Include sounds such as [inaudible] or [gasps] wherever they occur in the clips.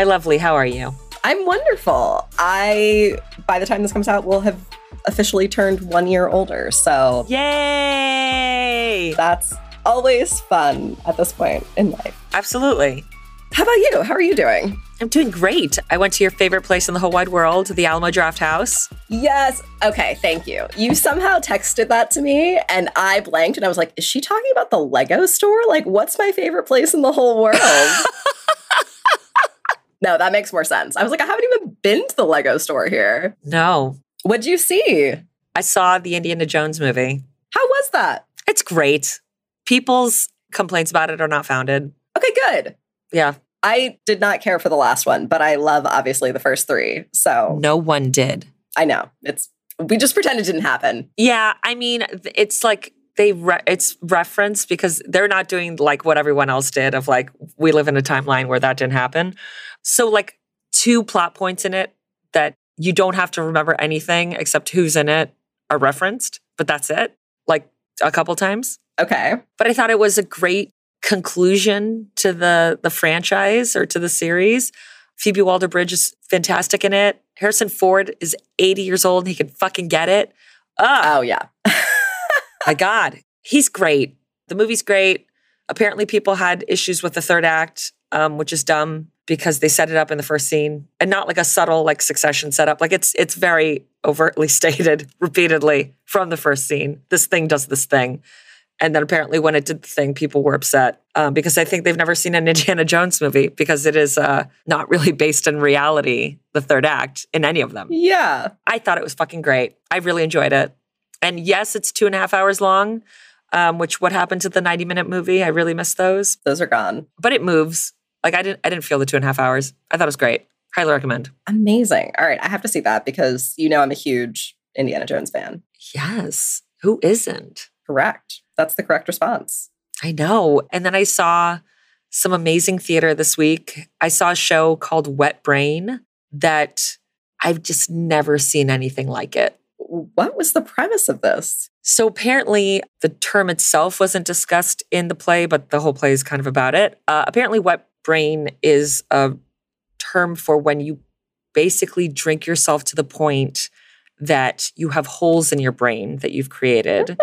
My lovely, how are you? I'm wonderful. I, by the time this comes out, will have officially turned one year older. So, yay! That's always fun at this point in life. Absolutely. How about you? How are you doing? I'm doing great. I went to your favorite place in the whole wide world, the Alamo Drafthouse. Yes. Okay. Thank you. You somehow texted that to me and I blanked and I was like, is she talking about the Lego store? Like, what's my favorite place in the whole world? [laughs] no, that makes more sense. I was like, I haven't even been to the Lego store here. No. What'd you see? I saw the Indiana Jones movie. How was that? It's great. People's complaints about it are not founded. Okay, good. Yeah. I did not care for the last one, but I love obviously the first three. So no one did. I know. It's we just pretend it didn't happen. Yeah, I mean, it's like they re- it's referenced because they're not doing like what everyone else did of like we live in a timeline where that didn't happen. So like two plot points in it that you don't have to remember anything except who's in it are referenced, but that's it. Like a couple times. Okay. But I thought it was a great conclusion to the the franchise or to the series. Phoebe Waller-Bridge is fantastic in it. Harrison Ford is 80 years old and he can fucking get it. Ugh. Oh yeah. [laughs] my God. He's great. The movie's great. Apparently people had issues with the third act, um, which is dumb because they set it up in the first scene and not like a subtle like succession setup. Like it's it's very overtly [laughs] stated repeatedly from the first scene. This thing does this thing. And then apparently, when it did the thing, people were upset um, because I think they've never seen an [laughs] Indiana Jones movie because it is uh, not really based in reality, the third act, in any of them. Yeah. I thought it was fucking great. I really enjoyed it. And yes, it's two and a half hours long, um, which what happened to the 90 minute movie? I really miss those. Those are gone. But it moves. Like I didn't I didn't feel the two and a half hours. I thought it was great. Highly recommend. Amazing. All right. I have to see that because you know I'm a huge Indiana Jones fan. Yes. Who isn't? Correct. That's the correct response. I know. And then I saw some amazing theater this week. I saw a show called Wet Brain that I've just never seen anything like it. What was the premise of this? So apparently, the term itself wasn't discussed in the play, but the whole play is kind of about it. Uh, apparently, wet brain is a term for when you basically drink yourself to the point that you have holes in your brain that you've created.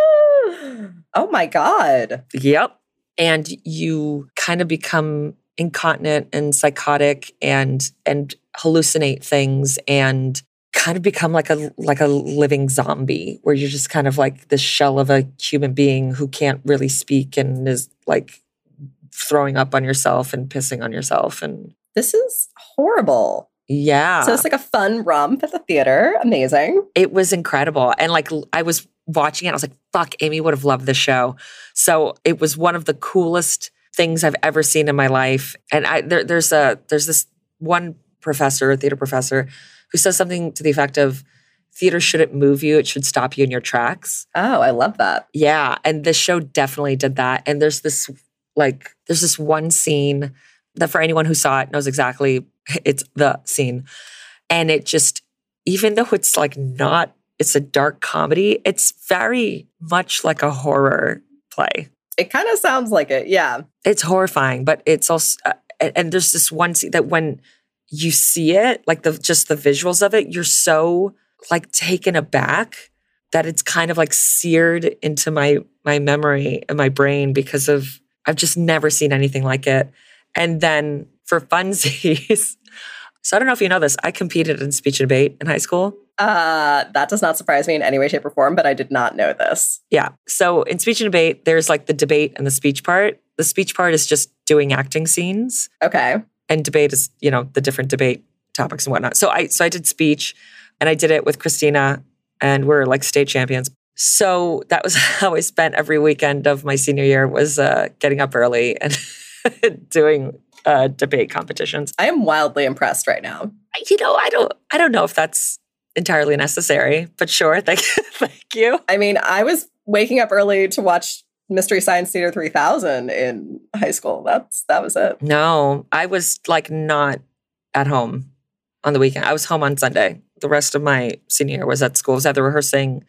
oh my God. Yep. And you kind of become incontinent and psychotic and and hallucinate things and kind of become like a like a living zombie where you're just kind of like the shell of a human being who can't really speak and is like throwing up on yourself and pissing on yourself and this is horrible yeah so it's like a fun romp at the theater amazing it was incredible and like i was watching it, I was like, fuck, Amy would have loved the show. So it was one of the coolest things I've ever seen in my life. And I there, there's a there's this one professor, a theater professor, who says something to the effect of theater shouldn't move you, it should stop you in your tracks. Oh, I love that. Yeah. And this show definitely did that. And there's this like there's this one scene that for anyone who saw it knows exactly [laughs] it's the scene. And it just even though it's like not it's a dark comedy. It's very much like a horror play. It kind of sounds like it. Yeah. It's horrifying, but it's also, uh, and there's this one scene that when you see it, like the just the visuals of it, you're so like taken aback that it's kind of like seared into my my memory and my brain because of I've just never seen anything like it. And then for funsies, [laughs] so I don't know if you know this, I competed in speech and debate in high school. Uh, that does not surprise me in any way, shape, or form, but I did not know this. Yeah. So in speech and debate, there's like the debate and the speech part. The speech part is just doing acting scenes. Okay. And debate is, you know, the different debate topics and whatnot. So I so I did speech and I did it with Christina and we're like state champions. So that was [laughs] how I spent every weekend of my senior year was uh, getting up early and [laughs] doing uh, debate competitions. I am wildly impressed right now. You know, I don't I don't know if that's entirely necessary, but sure. [laughs] Thank, thank you. I mean, I was waking up early to watch Mystery Science Theater 3000 in high school. That's that was it. No, I was like not at home on the weekend. I was home on Sunday. The rest of my senior year was at school. I was either rehearsing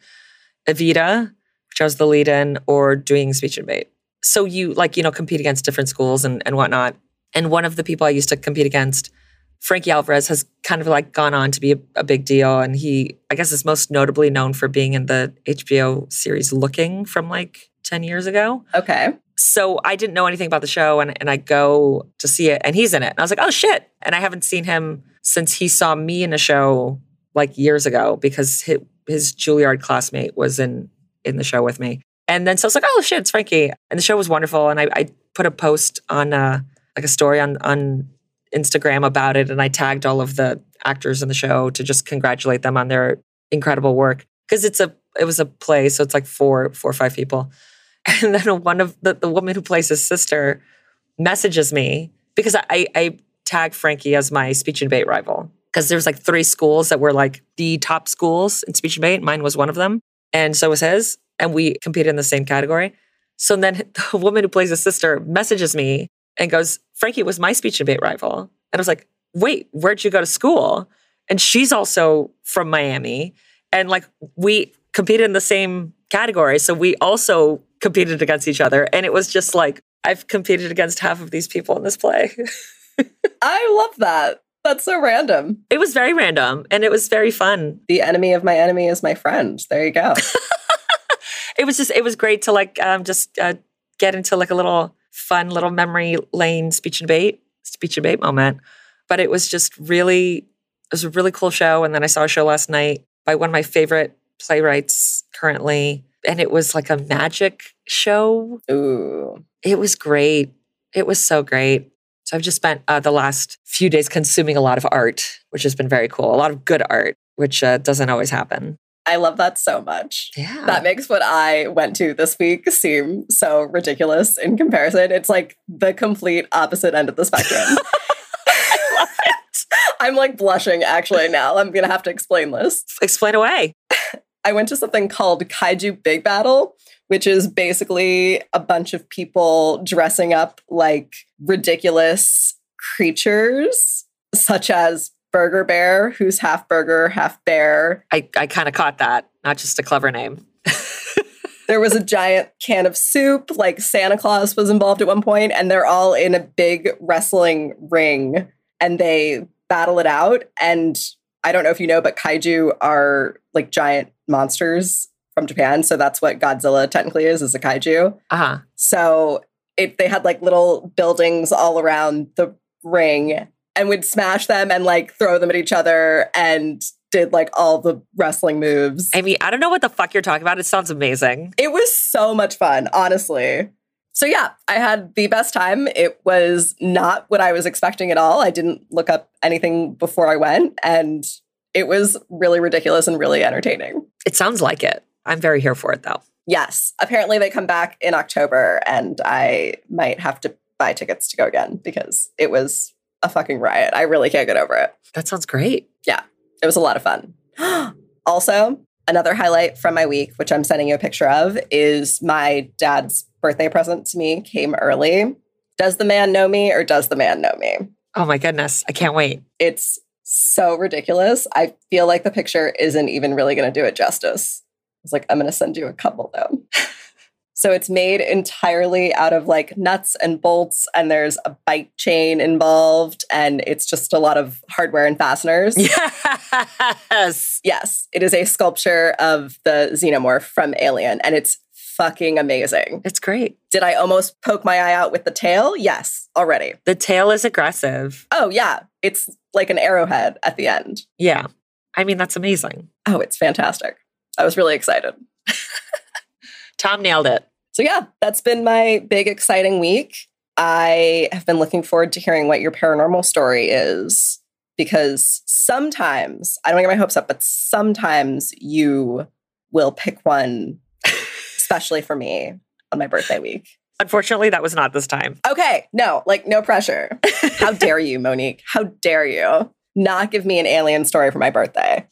Evita, which I was the lead in, or doing speech and debate. So you like, you know, compete against different schools and, and whatnot. And one of the people I used to compete against Frankie Alvarez has kind of like gone on to be a, a, big deal. And he, I guess, is most notably known for being in the HBO series Looking from like 10 years ago. Okay. So I didn't know anything about the show and, and I go to see it and he's in it. And I was like, oh shit. And I haven't seen him since he saw me in a show like years ago because his, his Juilliard classmate was in in the show with me. And then so I was like, oh shit, it's Frankie. And the show was wonderful. And I, I put a post on uh, like a story on on Instagram about it, and I tagged all of the actors in the show to just congratulate them on their incredible work because it's a it was a play, so it's like four four or five people. [laughs] And then one of the, the woman who plays his sister messages me because I, I tag Frankie as my speech and debate rival because there's like three schools that were like the top schools in speech debate. Mine was one of them, and so was his, and we competed in the same category. So then [laughs] the woman who plays his sister messages me and goes, Frankie was my speech debate rival. And I was like, wait, where'd you go to school? And she's also from Miami. And like we competed in the same category. So we also competed against each other. And it was just like, I've competed against half of these people in this play. [laughs] I love that. That's so random. It was very random and it was very fun. The enemy of my enemy is my friend. There you go. [laughs] it was just, it was great to like um, just uh, get into like a little fun little memory lane speech and debate, speech and debate moment. But it was just really, it was a really cool show. And then I saw a show last night by one of my favorite playwrights currently. And it was like a magic show. Ooh. It was great. It was so great. So I've just spent uh, the last few days consuming a lot of art, which has been very cool. A lot of good art, which uh, doesn't always happen. I love that so much. Yeah. That makes what I went to this week seem so ridiculous in comparison. It's like the complete opposite end of the spectrum. I love it. I'm like blushing actually now. I'm going to have to explain this. Explain away. [laughs] I went to something called Kaiju Big Battel, which is basically a bunch of people dressing up like ridiculous creatures, such as Burger Bear, who's half burger, half bear. I, I kind of caught that. Not just a clever name. [laughs] there was a giant can of soup, like Santa Claus was involved at one point, and they're all in a big wrestling ring and they battle it out. And I don't know if you know, but kaiju are like giant monsters from Japan. So that's what Godzilla technically is, is a kaiju. Uh-huh. So it, they had like little buildings all around the ring and would smash them and like throw them at each other and did like all the wrestling moves. I mean, I don't know what the fuck you're talking about. It sounds amazing. It was so much fun, honestly. So yeah, I had the best time. It was not what I was expecting at all. I didn't look up anything before I went and it was really ridiculous and really entertaining. It sounds like it. I'm very here for it though. Yes. Apparently they come back in October and I might have to buy tickets to go again because it was a fucking riot. I really can't get over it. That sounds great. Yeah, it was a lot of fun. [gasps] also, another highlight from my week, which I'm sending you a picture of, is my dad's birthday present to me came early. Does the man know me or does the man know me? Oh my goodness. I can't wait. It's so ridiculous. I feel like the picture isn't even really going to do it justice. I was like, I'm going to send you a couple though. [laughs] So it's made entirely out of like nuts and bolts, and there's a bike chain involved, and it's just a lot of hardware and fasteners. Yes. Yes. It is a sculpture of the xenomorph from Alien, and it's fucking amazing. It's great. Did I almost poke my eye out with the tail? Yes, already. The tail is aggressive. Oh, yeah. It's like an arrowhead at the end. Yeah. I mean, that's amazing. Oh, it's fantastic. I was really excited. Tom nailed it. So, yeah, that's been my big, exciting week. I have been looking forward to hearing what your paranormal story is because sometimes, I don't get my hopes up, but sometimes you will pick one, especially for me on my birthday week. Unfortunately, that was not this time. Okay, no, like no pressure. How dare you, Monique? How dare you not give me an alien story for my birthday?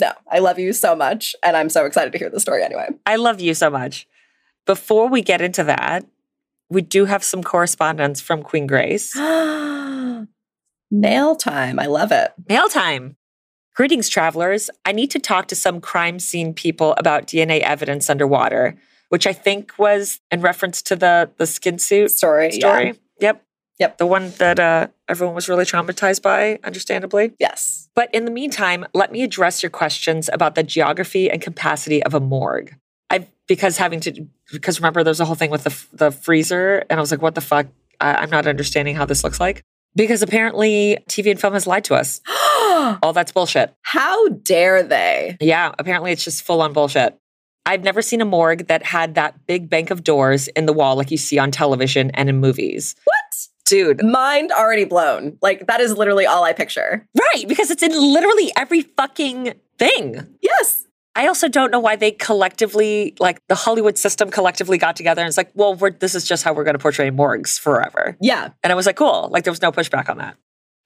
No, I love you so much. And I'm so excited to hear the story anyway. I love you so much. Before we get into that, we do have some correspondence from Queen Grace. [gasps] Mail time. I love it. Mail time. Greetings, travelers. I need to talk to some crime scene people about DNA evidence underwater, which I think was in reference to the the skin suit Story. story. Yeah. Yep. Yep. The one that uh, everyone was really traumatized by, understandably. Yes. But in the meantime, let me address your questions about the geography and capacity of a morgue. I because having to because remember there's a whole thing with the the freezer, and I was like, what the fuck? I, I'm not understanding how this looks like because apparently TV and film has lied to us. [gasps] All that's bullshit. How dare they? Yeah, apparently it's just full on bullshit. I've never seen a morgue that had that big bank of doors in the wall like you see on television and in movies. What? Dude, Mind already blown. Like, that is literally all I picture. right, because it's in literally every fucking thing. Yes. I also don't know why they collectively, like the Hollywood system collectively got together and it's like, well, we're, this is just how we're going to portray morgues forever. Yeah. And I was like, cool. Like there was no pushback on that.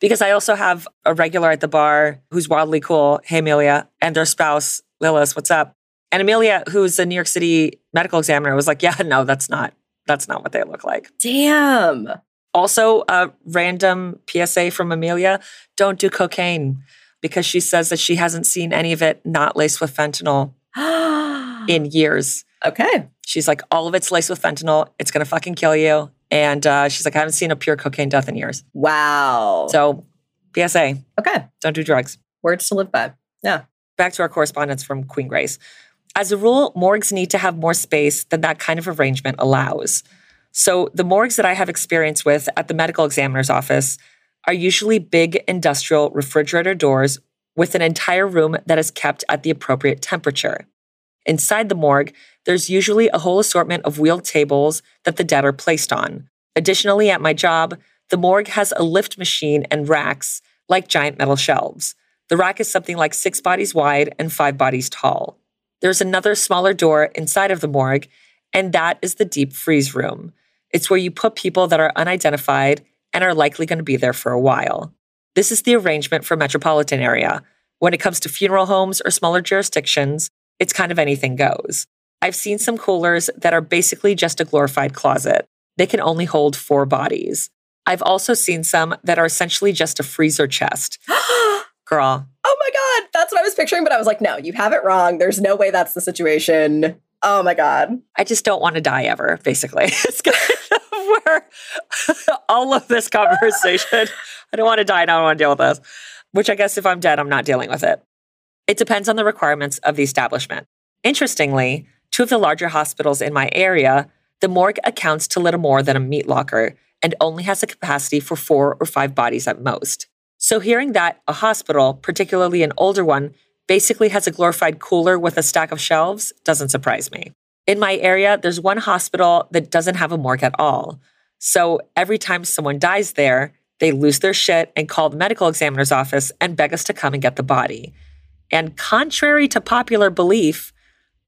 Because I also have a regular at the bar who's wildly cool. Hey, Amelia, and their spouse, Lillis, what's up? And Amelia, who's a New York City medical examiner, was like, yeah, [laughs] no, that's not, that's not what they look like. Damn. Also, a random PSA from Amelia don't do cocaine because she says that she hasn't seen any of it not laced with fentanyl [gasps] in years. okay. She's like, all of it's laced with fentanyl. It's going to fucking kill you. And uh, she's like, I haven't seen a pure cocaine death in years. Wow. So, PSA, okay. don't do drugs. Words to live by. Yeah. Back to our correspondence from Queen Grace. As a rule, morgues need to have more space than that kind of arrangement allows. So, the morgues that I have experience with at the medical examiner's office are usually big industrial refrigerator doors with an entire room that is kept at the appropriate temperature. Inside the morgue, there's usually a whole assortment of wheeled tables that the dead are placed on. Additionally, at my job, the morgue has a lift machine and racks like giant metal shelves. The rack is something like six bodies wide and five bodies tall. There's another smaller door inside of the morgue, and that is the deep freeze room. It's where you put people that are unidentified and are likely going to be there for a while. This is the arrangement for metropolitan area. When it comes to funeral homes or smaller jurisdictions, it's kind of anything goes. I've seen some coolers that are basically just a glorified closet. They can only hold four bodies. I've also seen some that are essentially just a freezer chest. [gasps] Girl, Oh my God. That's what I was picturing, but I was like, no, you have it wrong. There's no way that's the situation. Oh my God. I just don't want to die ever, basically. [laughs] It's kind of where [laughs] all of this conversation, [laughs] I don't want to die and I don't want to deal with this, which I guess if I'm dead, I'm not dealing with it. It depends on the requirements of the establishment. Interestingly, two of the larger hospitals in my area, the morgue accounts to little more than a meat locker and only has a capacity for four or five bodies at most. So hearing that a hospital, particularly an older one, basically has a glorified cooler with a stack of shelves doesn't surprise me. In my area, there's one hospital that doesn't have a morgue at all. So every time someone dies there, they lose their shit and call the medical examiner's office and beg us to come and get the body. And contrary to popular belief,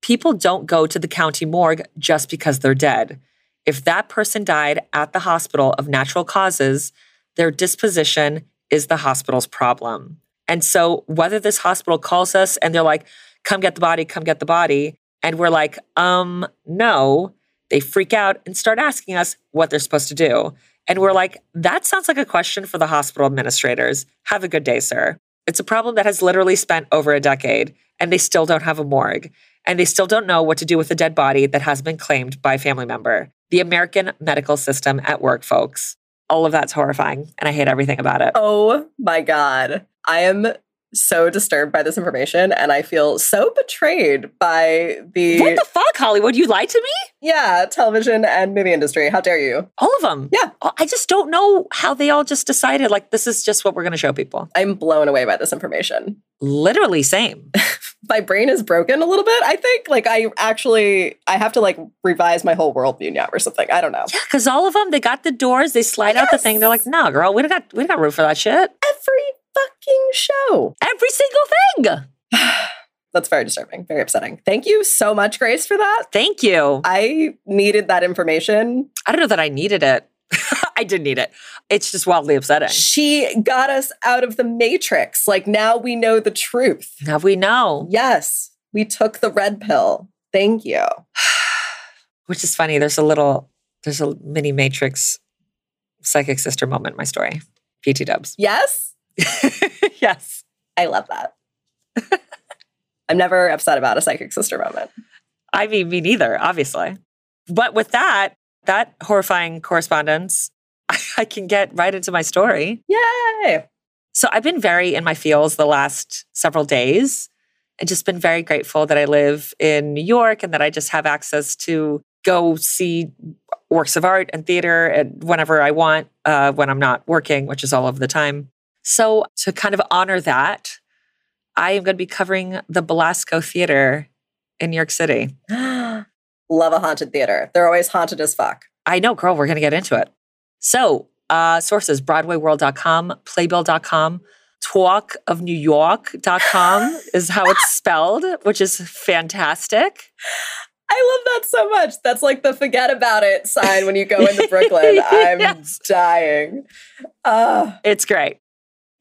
people don't go to the county morgue just because they're dead. If that person died at the hospital of natural causes, their disposition is the hospital's problem. And so, whether this hospital calls us and they're like, come get the body, come get the body, and we're like, um, no, they freak out and start asking us what they're supposed to do. And we're like, that sounds like a question for the hospital administrators. Have a good day, sir. It's a problem that has literally spent over a decade, and they still don't have a morgue. And they still don't know what to do with a dead body that has been claimed by a family member. The American medical system at work, folks. All of that's horrifying, and I hate everything about it. Oh my God. I am so disturbed by this information and I feel so betrayed by the What the fuck, Hollywood? You lied to me? yeah, television and movie industry. How dare you? All of them. Yeah. Oh, I just don't know how they all just decided, like, this is just what we're going to show people. I'm blown away by this information. Literally, same. [laughs] My brain is broken a little bit, I think. Like I actually I have to like revise my whole worldview now or something. I don't know. Yeah, because all of them, they got the doors, they slide out the thing. They're like, no, girl, we don't got, we don't got room for that shit. Every fucking show. Every single thing. [sighs] That's very disturbing, very upsetting. Thank you so much, Grace, for that. Thank you. I needed that information. I don't know that I needed it. [laughs] I did need it. It's just wildly upsetting. She got us out of the matrix. Like now we know the truth. Now we know. Yes, we took the red pill. Thank you. [sighs] Which is funny. There's a little, there's a mini Matrix psychic sister moment in my story. PT dubs. [laughs] Yes, yes. I love that. [laughs] I'm never upset about a psychic sister moment. I mean, me neither, obviously. But with that, that horrifying correspondence, [laughs] I can get right into my story. Yay! So I've been very in my feels the last several days and just been very grateful that I live in New York and that I just have access to go see works of art and theater and whenever I want uh, when I'm not working, which is all of the time. So to kind of honor that, I am going to be covering the Belasco Theater in New York City. [gasps] Love a haunted theater. They're always haunted as fuck. I know, girl, we're going to get into it. So, uh, sources BroadwayWorld.com, Playbill.com, talkofnewyork.com [laughs] is how it's spelled, which is fantastic. I love that so much. That's like the forget about it sign when you go into [laughs] Brooklyn. I'm Yes. dying. Uh, It's great.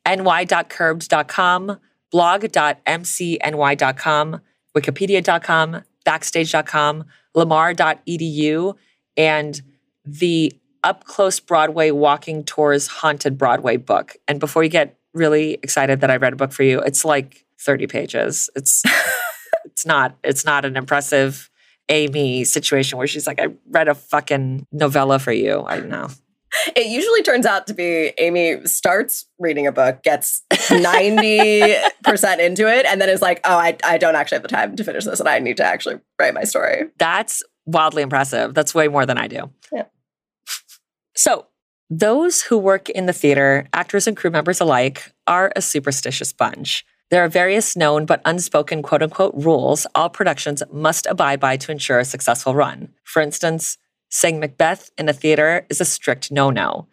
ny.curbed.com, blog.mcny.com, wikipedia.com, backstage.com, lamar.edu, and the Up Close Broadway Walking Tours Haunted Broadway book. And before you get really excited that I read a book for you, it's like 30 pages. It's [laughs] it's not it's not an impressive Amy situation where she's like, I read a fucking novella for you. I know. [laughs] it usually turns out to be Amy starts reading a book, gets 90% [laughs] into it, and then is like, oh, I, I don't actually have the time to finish this and I need to actually write my story. That's wildly impressive. That's way more than I do. Yeah. So, those who work in the theater, actors and crew members alike, are a superstitious bunch. There are various known but unspoken quote unquote rules all productions must abide by to ensure a successful run. For instance, saying Macbeth in a theater is a strict no no.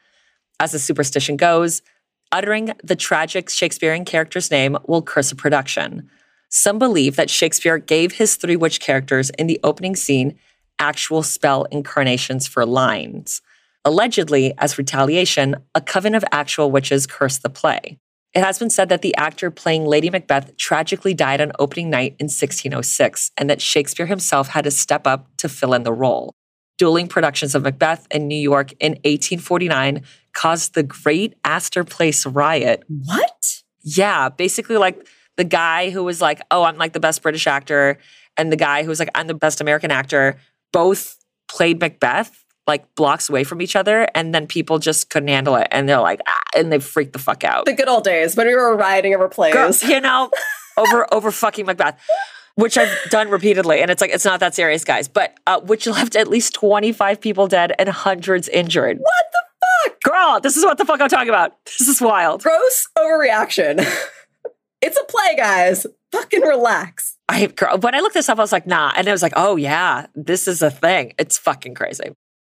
As the superstition goes, uttering the tragic Shakespearean character's name will curse a production. Some believe that Shakespeare gave his three witch characters in the opening scene actual spell incarnations for lines. Allegedly, as retaliation, a coven of actual witches cursed the play. It has been said that the actor playing Lady Macbeth tragically died on opening night in 1606, and that Shakespeare himself had to step up to fill in the role. Dueling productions of Macbeth in New York in 1849 caused the Great Astor Place riot, What? yeah, basically like the guy who was like, "Oh, I'm like the best British actor," and the guy who was like, "I'm the best American actor," both played Macbeth like blocks away from each other, and then people just couldn't handle it, and they're like, ah, and they freaked the fuck out. The good old days when we were rioting over plays. Girl, you know, [laughs] over over fucking Macbeth. Which I've done repeatedly, and it's like it's not that serious, guys. But uh, which left at least twenty five people dead and hundreds injured. What the fuck? Girl, this is what the fuck I'm talking about. This is wild. Gross overreaction. [laughs] it's a play, guys. Fucking relax. I girl, when I looked this up, I was like, nah. And I was like, oh yeah, this is a thing. It's fucking crazy.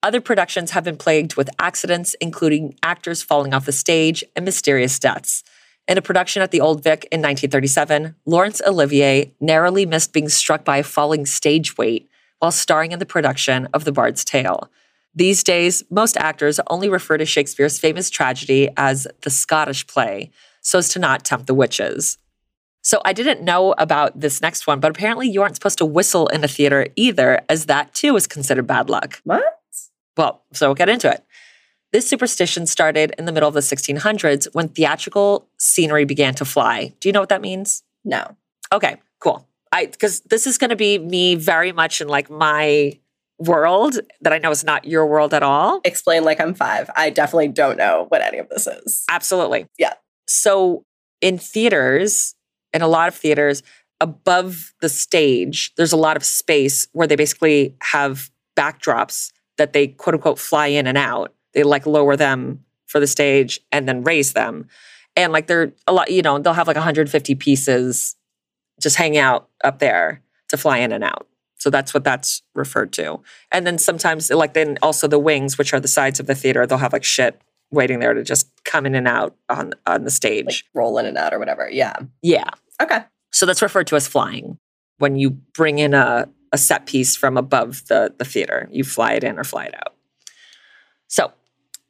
Other productions have been plagued with accidents, including actors falling off the stage and mysterious deaths. In a production at the Old Vic in 1937, Laurence Olivier narrowly missed being struck by a falling stage weight while starring in the production of The Bard's Tale. These days, most actors only refer to Shakespeare's famous tragedy as the Scottish play, so as to not tempt the witches. So I didn't know about this next one, but apparently you aren't supposed to whistle in a theater either, as that too is considered bad luck. What? Well, so we'll get into it. This superstition started in the middle of the 1600s when theatrical scenery began to fly. Do you know what that means? No. Okay, cool. I because this is going to be me very much in like my world that I know is not your world at all. Explain like I'm five. I definitely don't know what any of this is. Absolutely. Yeah. So in theaters, in a lot of theaters, above the stage, there's a lot of space where they basically have backdrops that they quote unquote fly in and out. They like lower them for the stage and then raise them. And like they're a lot, you know, they'll have like 150 pieces just hang out up there to fly in and out. So that's what that's referred to. And then sometimes, like, then also the wings, which are the sides of the theater, they'll have like shit waiting there to just come in and out on on the stage. Like roll in and out or whatever. Yeah. yeah. Okay. So that's referred to as flying. When you bring in a, a set piece from above the, the theater, you fly it in or fly it out. So,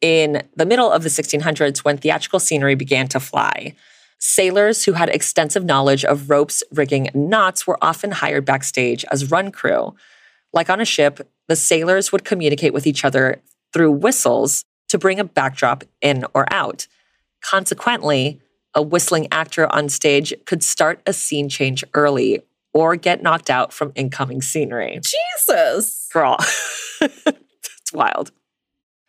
in the middle of the 1600s, when theatrical scenery began to fly, sailors who had extensive knowledge of ropes, rigging, and knots were often hired backstage as run crew. Like on a ship, the sailors would communicate with each other through whistles to bring a backdrop in or out. Consequently, a whistling actor on stage could start a scene change early or get knocked out from incoming scenery. Jesus. Girl, [laughs] it's wild.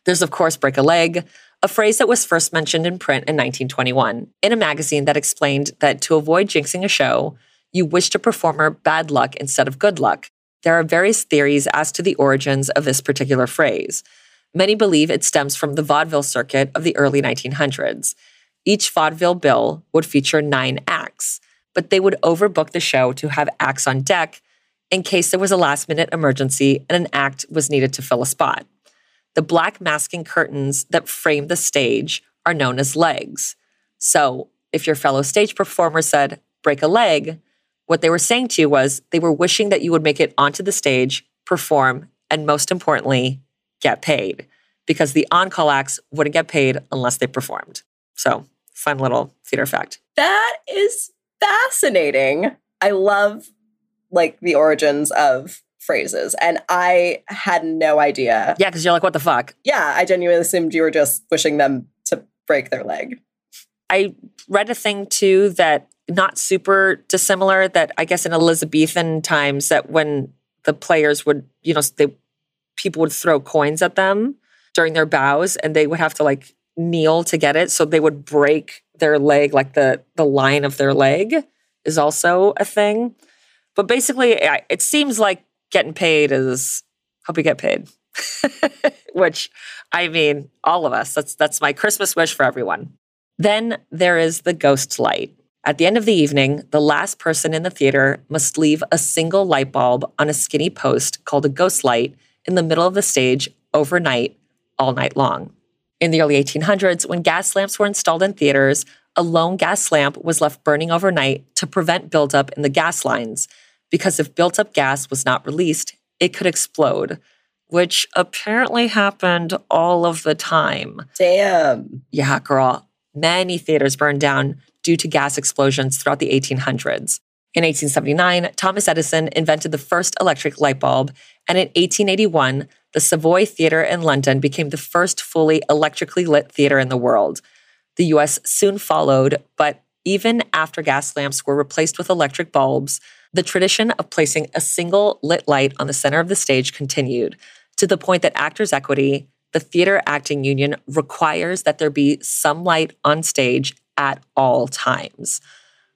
There's, of course, break a leg, a phrase that was first mentioned in print in 1921 in a magazine that explained that to avoid jinxing a show, you wished a performer bad luck instead of good luck. There are various theories as to the origins of this particular phrase. Many believe it stems from the vaudeville circuit of the early 1900s. Each vaudeville bill would feature nine acts, but they would overbook the show to have acts on deck in case there was a last minute emergency and an act was needed to fill a spot. The black masking curtains that frame the stage are known as legs. So, if your fellow stage performer said, break a leg, what they were saying to you was they were wishing that you would make it onto the stage, perform, and most importantly, get paid because the on call acts wouldn't get paid unless they performed. So, fun little theater fact. That is fascinating. I love like the origins of phrases and I had no idea. Yeah, because you're like, what the fuck? Yeah, I genuinely assumed you were just wishing them to break their leg. I read a thing too that not super dissimilar that I guess in Elizabethan times that when the players would, you know, they people would throw coins at them during their bows and they would have to like kneel to get it so they would break their leg like the the line of their leg is also a thing. But basically it seems like getting paid is hope you get paid. [laughs] Which i mean all of us that's that's my christmas wish for everyone. Then there is the ghost light. At the end of the evening the last person in the theater must leave a single light bulb on a skinny post called a ghost light in the middle of the stage overnight all night long in the early 1800s, when gas lamps were installed in theaters, a lone gas lamp was left burning overnight to prevent buildup in the gas lines, because if built up gas was not released, it could explode, which apparently happened all of the time. Damn. Yeah, girl. Many theaters burned down due to gas explosions throughout the 1800s. In 1879, Thomas Edison invented the first electric light bulb, and in 1881, the Savoy Theatre in London became the first fully electrically lit theatre in the world. The US soon followed, but even after gas lamps were replaced with electric bulbs, the tradition of placing a single lit light on the center of the stage continued, to the point that Actors Equity, the theater acting union, requires that there be some light on stage at all times.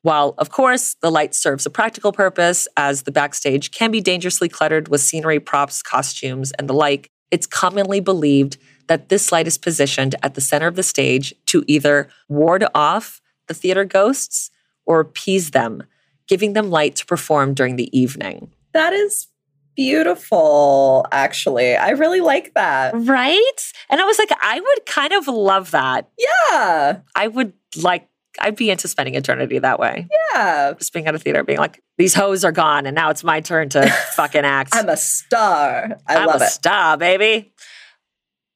While, of course, the light serves a practical purpose, as the backstage can be dangerously cluttered with scenery, props, costumes, and the like, it's commonly believed that this light is positioned at the center of the stage to either ward off the theater ghosts or appease them, giving them light to perform during the evening. That is beautiful, actually. I really like that. Right? And I was like, I would kind of love that. Yeah. I would like I'd be into spending eternity that way. Yeah. Just being at a theater, being like, these hoes are gone, and now it's my turn to [laughs] fucking act. I'm a star. I I'm love a it. star, baby.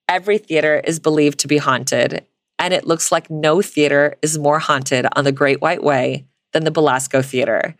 Every theater is believed to be haunted, and it looks like no theater is more haunted on the Great White Way than the Belasco Theater.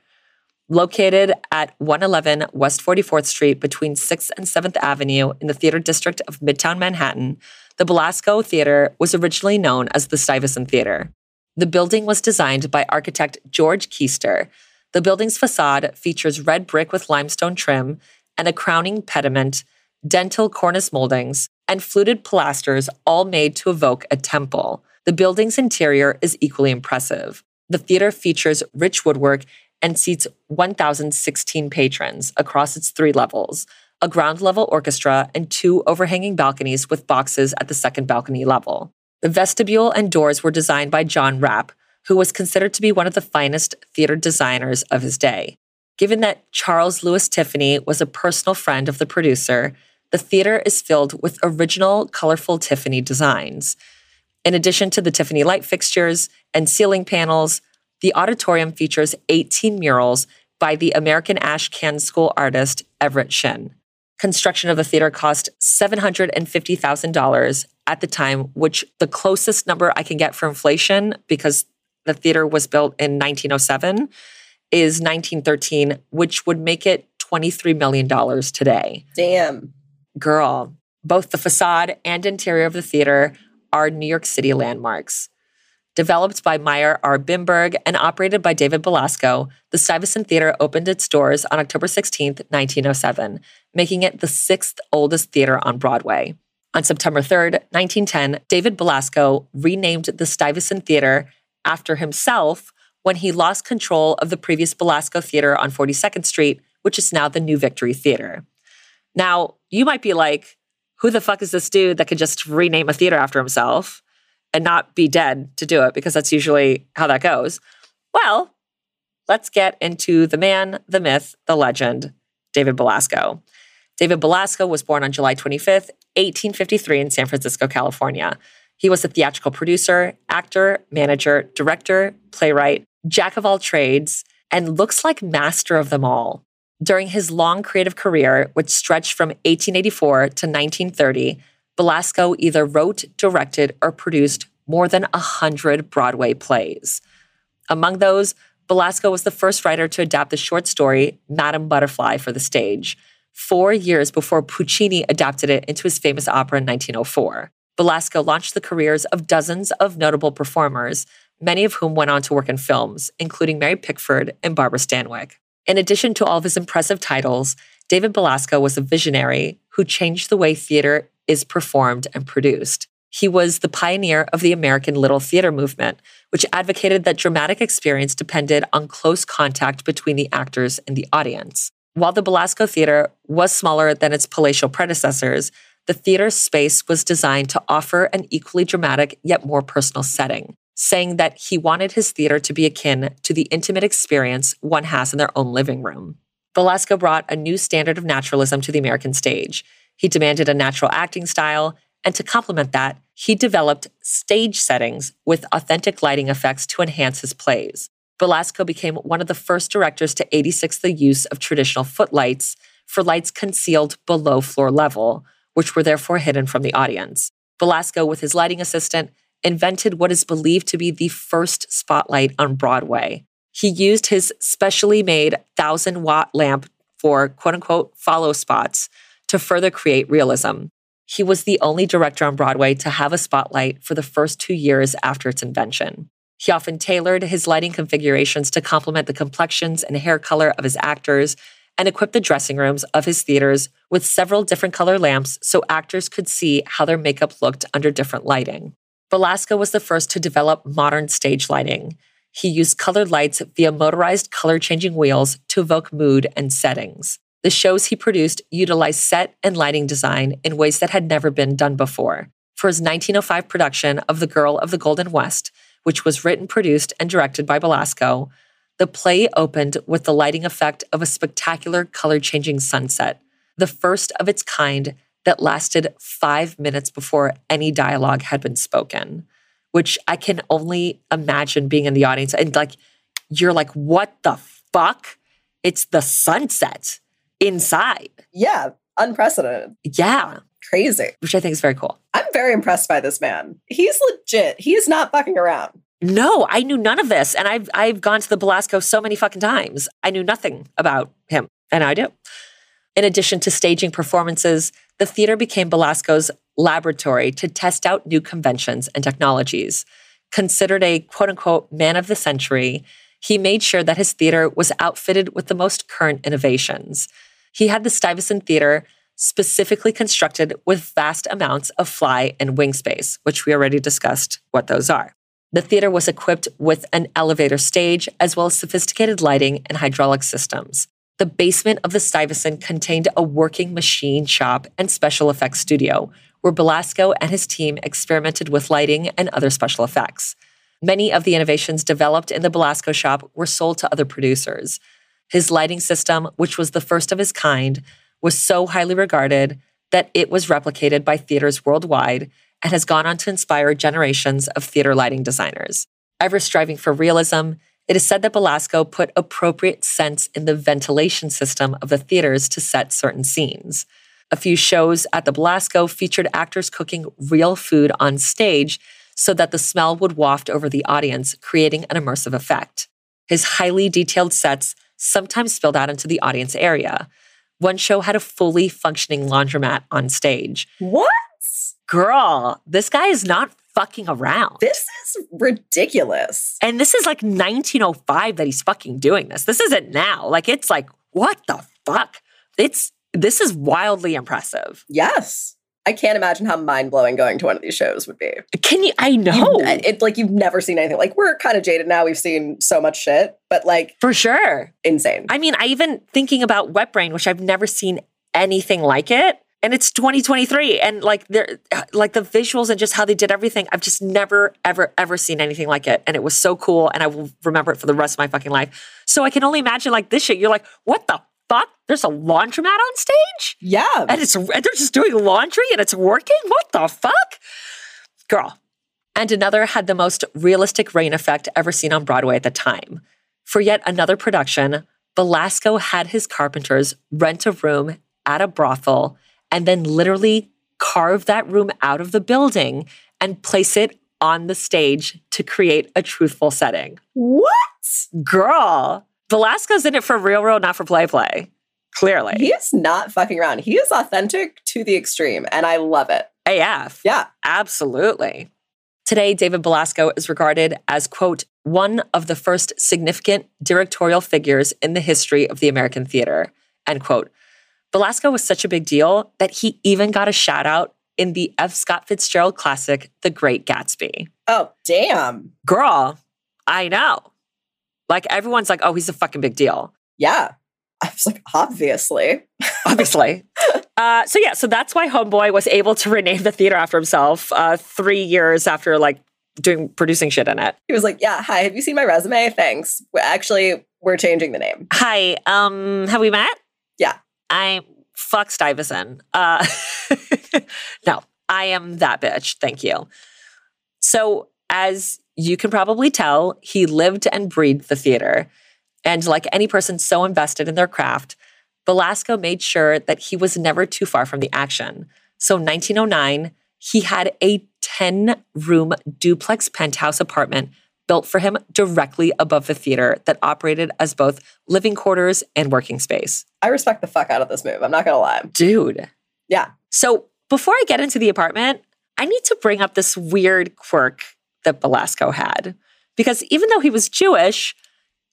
Located at 111 West 44th Street between 6th and 7th Avenue in the theater district of Midtown Manhattan, the Belasco Theater was originally known as the Stuyvesant Theater. The building was designed by architect George Keister. The building's facade features red brick with limestone trim and a crowning pediment, dentil cornice moldings, and fluted pilasters, all made to evoke a temple. The building's interior is equally impressive. The theater features rich woodwork and seats 1,016 patrons across its three levels, a ground level orchestra, and two overhanging balconies with boxes at the second balcony level. The vestibule and doors were designed by John Rapp, who was considered to be one of the finest theater designers of his day. Given that Charles Louis Tiffany was a personal friend of the producer, the theater is filled with original, colorful Tiffany designs. In addition to the Tiffany light fixtures and ceiling panels, the auditorium features 18 murals by the American Ashcan School artist Everett Shinn. Construction of the theater cost $750,000 at the time, which the closest number I can get for inflation, because the theater was built in 1907, is 1913, which would make it $23 million today. Damn. Girl, both the facade and interior of the theater are New York City landmarks. Developed by Meyer R. Bimberg and operated by David Belasco, the Stuyvesant Theater opened its doors on October 16, 1907, making it the sixth oldest theater on Broadway. On September 3, 1910, David Belasco renamed the Stuyvesant Theater after himself when he lost control of the previous Belasco Theater on 42nd Street, which is now the New Victory Theater. Now, you might be like, who the fuck is this dude that could just rename a theater after himself and not be dead to do it? Because that's usually how that goes. Well, let's get into the man, the myth, the legend, David Belasco. David Belasco was born on July 25th, 1853, in San Francisco, California. He was a theatrical producer, actor, manager, director, playwright, jack of all trades, and looks like master of them all. During his long creative career, which stretched from 1884 to 1930, Belasco either wrote, directed, or produced more than 100 Broadway plays. Among those, Belasco was the first writer to adapt the short story Madame Butterfly for the stage, four years before Puccini adapted it into his famous opera in 1904. Belasco launched the careers of dozens of notable performers, many of whom went on to work in films, including Mary Pickford and Barbara Stanwyck. In addition to all of his impressive titles, David Belasco was a visionary who changed the way theater is performed and produced. He was the pioneer of the American Little Theater movement, which advocated that dramatic experience depended on close contact between the actors and the audience. While the Belasco Theater was smaller than its palatial predecessors, the theater's space was designed to offer an equally dramatic yet more personal setting saying that he wanted his theater to be akin to the intimate experience one has in their own living room. Belasco brought a new standard of naturalism to the American stage. He demanded a natural acting style, and to complement that, he developed stage settings with authentic lighting effects to enhance his plays. Belasco became one of the first directors to 86 the use of traditional footlights for lights concealed below floor level, which were therefore hidden from the audience. Belasco, with his lighting assistant, invented what is believed to be the first spotlight on Broadway. He used his specially made 1,000 watt lamp for quote unquote follow spots to further create realism. He was the only director on Broadway to have a spotlight for the first two years after its invention. He often tailored his lighting configurations to complement the complexions and hair color of his actors and equipped the dressing rooms of his theaters with several different color lamps so actors could see how their makeup looked under different lighting. Belasco was the first to develop modern stage lighting. He used colored lights via motorized color changing wheels to evoke mood and settings. The shows he produced utilized set and lighting design in ways that had never been done before. For his 1905 production of The Girl of the Golden West, which was written, produced, and directed by Belasco, the play opened with the lighting effect of a spectacular color changing sunset, the first of its kind that lasted five minutes before any dialogue had been spoken, which I can only imagine being in the audience and like, you're like, what the fuck? It's the sunset inside. Yeah, unprecedented. Yeah. Crazy. Which I think is very cool. I'm very impressed by this man. He's legit. He's not fucking around. No, I knew none of this. And I've I've gone to the Belasco so many fucking times. I knew nothing about him. And I do. In addition to staging performances, the theater became Belasco's laboratory to test out new conventions and technologies. Considered a quote unquote man of the century, he made sure that his theater was outfitted with the most current innovations. He had the Stuyvesant Theater specifically constructed with vast amounts of fly and wing space, which we already discussed what those are. The theater was equipped with an elevator stage as well as sophisticated lighting and hydraulic systems. The basement of the Stuyvesant contained a working machine shop and special effects studio, where Belasco and his team experimented with lighting and other special effects. Many of the innovations developed in the Belasco shop were sold to other producers. His lighting system, which was the first of his kind, was so highly regarded that it was replicated by theaters worldwide and has gone on to inspire generations of theater lighting designers. Ever striving for realism, it is said that Belasco put appropriate scents in the ventilation system of the theaters to set certain scenes. A few shows at the Belasco featured actors cooking real food on stage so that the smell would waft over the audience, creating an immersive effect. His highly detailed sets sometimes spilled out into the audience area. One show had a fully functioning laundromat on stage. What? Girl, this guy is not fucking around. This is ridiculous. And this is like 1905 that he's fucking doing this. This isn't now. Like it's like what the fuck? It's this is wildly impressive. Yes. I can't imagine how mind blowing going to one of these shows would be. Can you? I You- know. it like you've never seen anything. Like we're kind of jaded now. We've seen so much shit, but like For sure. insane. I mean, I even thinking about Wet Brain, which I've never seen anything like it. And it's 2023. And like there like the visuals and just how they did everything, I've just never, ever, ever seen anything like it. And it was so cool. And I will remember it for the rest of my fucking life. So I can only imagine like this shit. You're like, what the fuck? There's a laundromat on stage? yeah. And it's and they're just doing laundry and it's working? What the fuck? Girl. And another had the most realistic rain effect ever seen on Broadway at the time. For yet another production, Belasco had his carpenters rent a room at a brothel and then literally carve that room out of the building and place it on the stage to create a truthful setting. what? Girl, Belasco's in it for real, real, not for play, play. Clearly. He is not fucking around. He is authentic to the extreme, and I love it. AF. Yeah. Absolutely. Today, David Belasco is regarded as, quote, one of the first significant directorial figures in the history of the American theater, end quote. Belasco was such a big deal that he even got a shout out in the F. Scott Fitzgerald classic, The Great Gatsby. Oh, damn. Girl, I know. Like everyone's like, oh, he's a fucking big deal. Yeah. I was like, obviously. obviously. [laughs] uh, so yeah, so that's why Homeboy was able to rename the theater after himself uh, three years after like doing producing shit in it. He was like, yeah, hi, have you seen my resume? Thanks. Well, Actually, we're changing the name. Hi, um, have we met? Yeah. I'm fuck Stuyvesant. Uh, [laughs] no, I am that bitch. Thank you. So as you can probably tell, he lived and breathed the theater. And like any person so invested in their craft, Belasco made sure that he was never too far from the action. So in 1909, he had a 10 room duplex penthouse apartment built for him directly above the theater that operated as both living quarters and working space. I respect the fuck out of this move. I'm not going to lie. Dude. Yeah. So before I get into the apartment, I need to bring up this weird quirk that Belasco had. Because even though he was Jewish,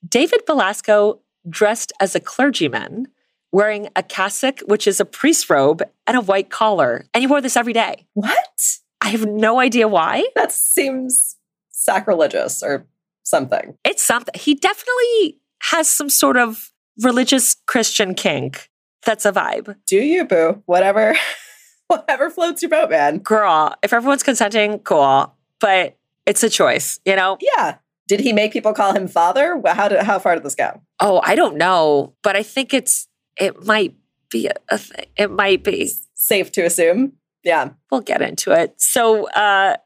David Belasco dressed as a clergyman, wearing a cassock, which is a priest robe, and a white collar. And he wore this every day. What? I have no idea why. That seems sacrilegious or something. It's something. He definitely has some sort of religious Christian kink. That's a vibe. Do you, boo? Whatever. [laughs] Whatever floats your boat, man. Girl, if everyone's consenting, cool. But it's a choice, you know? Yeah. Did he make people call him father? How did how far did this go? Oh, I don't know, but I think it's it might be a, thing. It might be. Safe to assume. Yeah. We'll get into it. So, uh,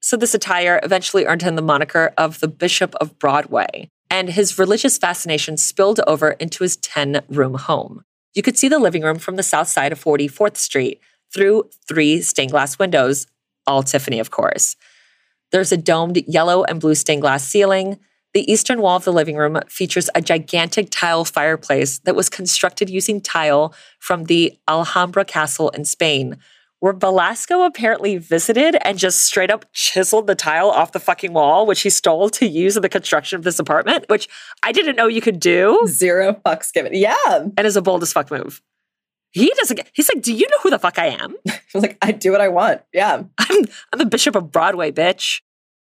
so this attire eventually earned him the moniker of the Bishop of Broadway, and his religious fascination spilled over into his ten-room home. You could see the living room from the south side of 44th Street through three stained glass windows, all Tiffany, of course. There's a domed yellow and blue stained glass ceiling. The eastern wall of the living room features a gigantic tile fireplace that was constructed using tile from the Alhambra Castle in Spain, where Belasco apparently visited and just straight up chiseled the tile off the fucking wall, which he stole to use in the construction of this apartment, which I didn't know you could do, Zero fucks given. Yeah. and is a bold as fuck move. He doesn't get, he's like, Do you know who the fuck I am? [laughs] I was like, I do what I want. Yeah. I'm, I'm the Bishop of Broadway, bitch.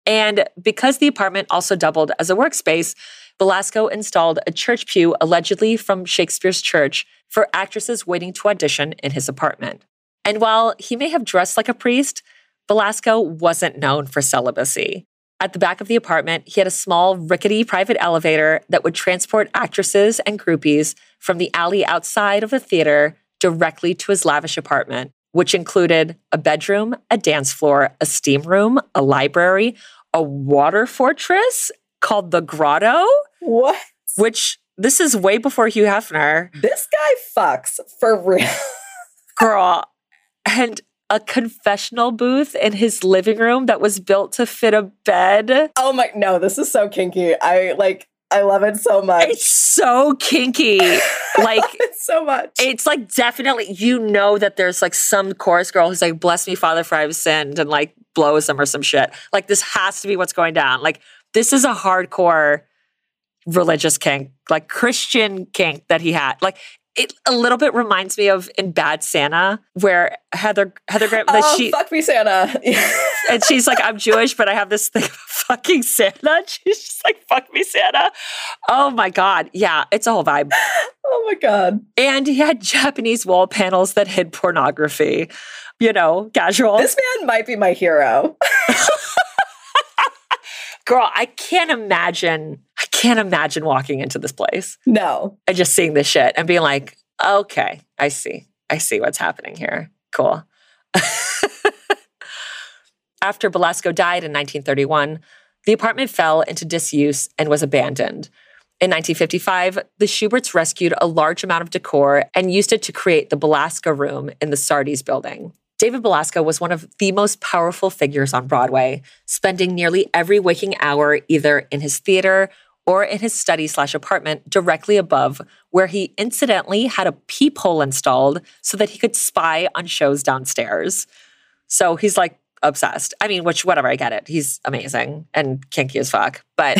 And because the apartment also doubled as a workspace, Belasco installed a church pew allegedly from Shakespeare's church for actresses waiting to audition in his apartment. And while he may have dressed like a priest, Belasco wasn't known for celibacy. At the back of the apartment, he had a small, rickety private elevator that would transport actresses and groupies from the alley outside of the theater directly to his lavish apartment, which included a bedroom, a dance floor, a steam room, a library, a water fortress called the Grotto, What? which this is way before Hugh Hefner, This guy fucks for real. girl, and a confessional booth in his living room that was built to fit a bed. Oh my no, this is so kinky. I like I love it so much. It's so kinky. [laughs] Like, so much. it's like definitely, you know, that there's like some chorus girl who's like, bless me, Father, for I've sinned, and like blows him or some shit. Like, this has to be what's going down. Like, this is a hardcore religious kink, like Christian kink that he had. Like, it a little bit reminds me of in Bad Santa, where Heather Heather Graham oh, she fuck me, Santa. [laughs] and she's like, I'm Jewish, but I have this thing of fucking Santa. [laughs] She's just like, fuck me, Santa. Oh my God. Yeah, it's a whole vibe. oh my God. And he had Japanese wall panels that hid pornography. You know, casual. This man might be my hero. [laughs] Girl, I can't imagine. I can't imagine walking into this place No. and just seeing this shit and being like, okay, I see. I see what's happening here. Cool. [laughs] After Belasco died in 1931, the apartment fell into disuse and was abandoned. In 1955, the Shuberts rescued a large amount of decor and used it to create the Belasco Room in the Sardi's building. David Belasco was one of the most powerful figures on Broadway, spending nearly every waking hour either in his theater or in his study slash apartment directly above, where he incidentally had a peephole installed so that he could spy on shows downstairs. So he's like obsessed. I mean, which whatever, I get it. He's amazing and kinky as fuck. But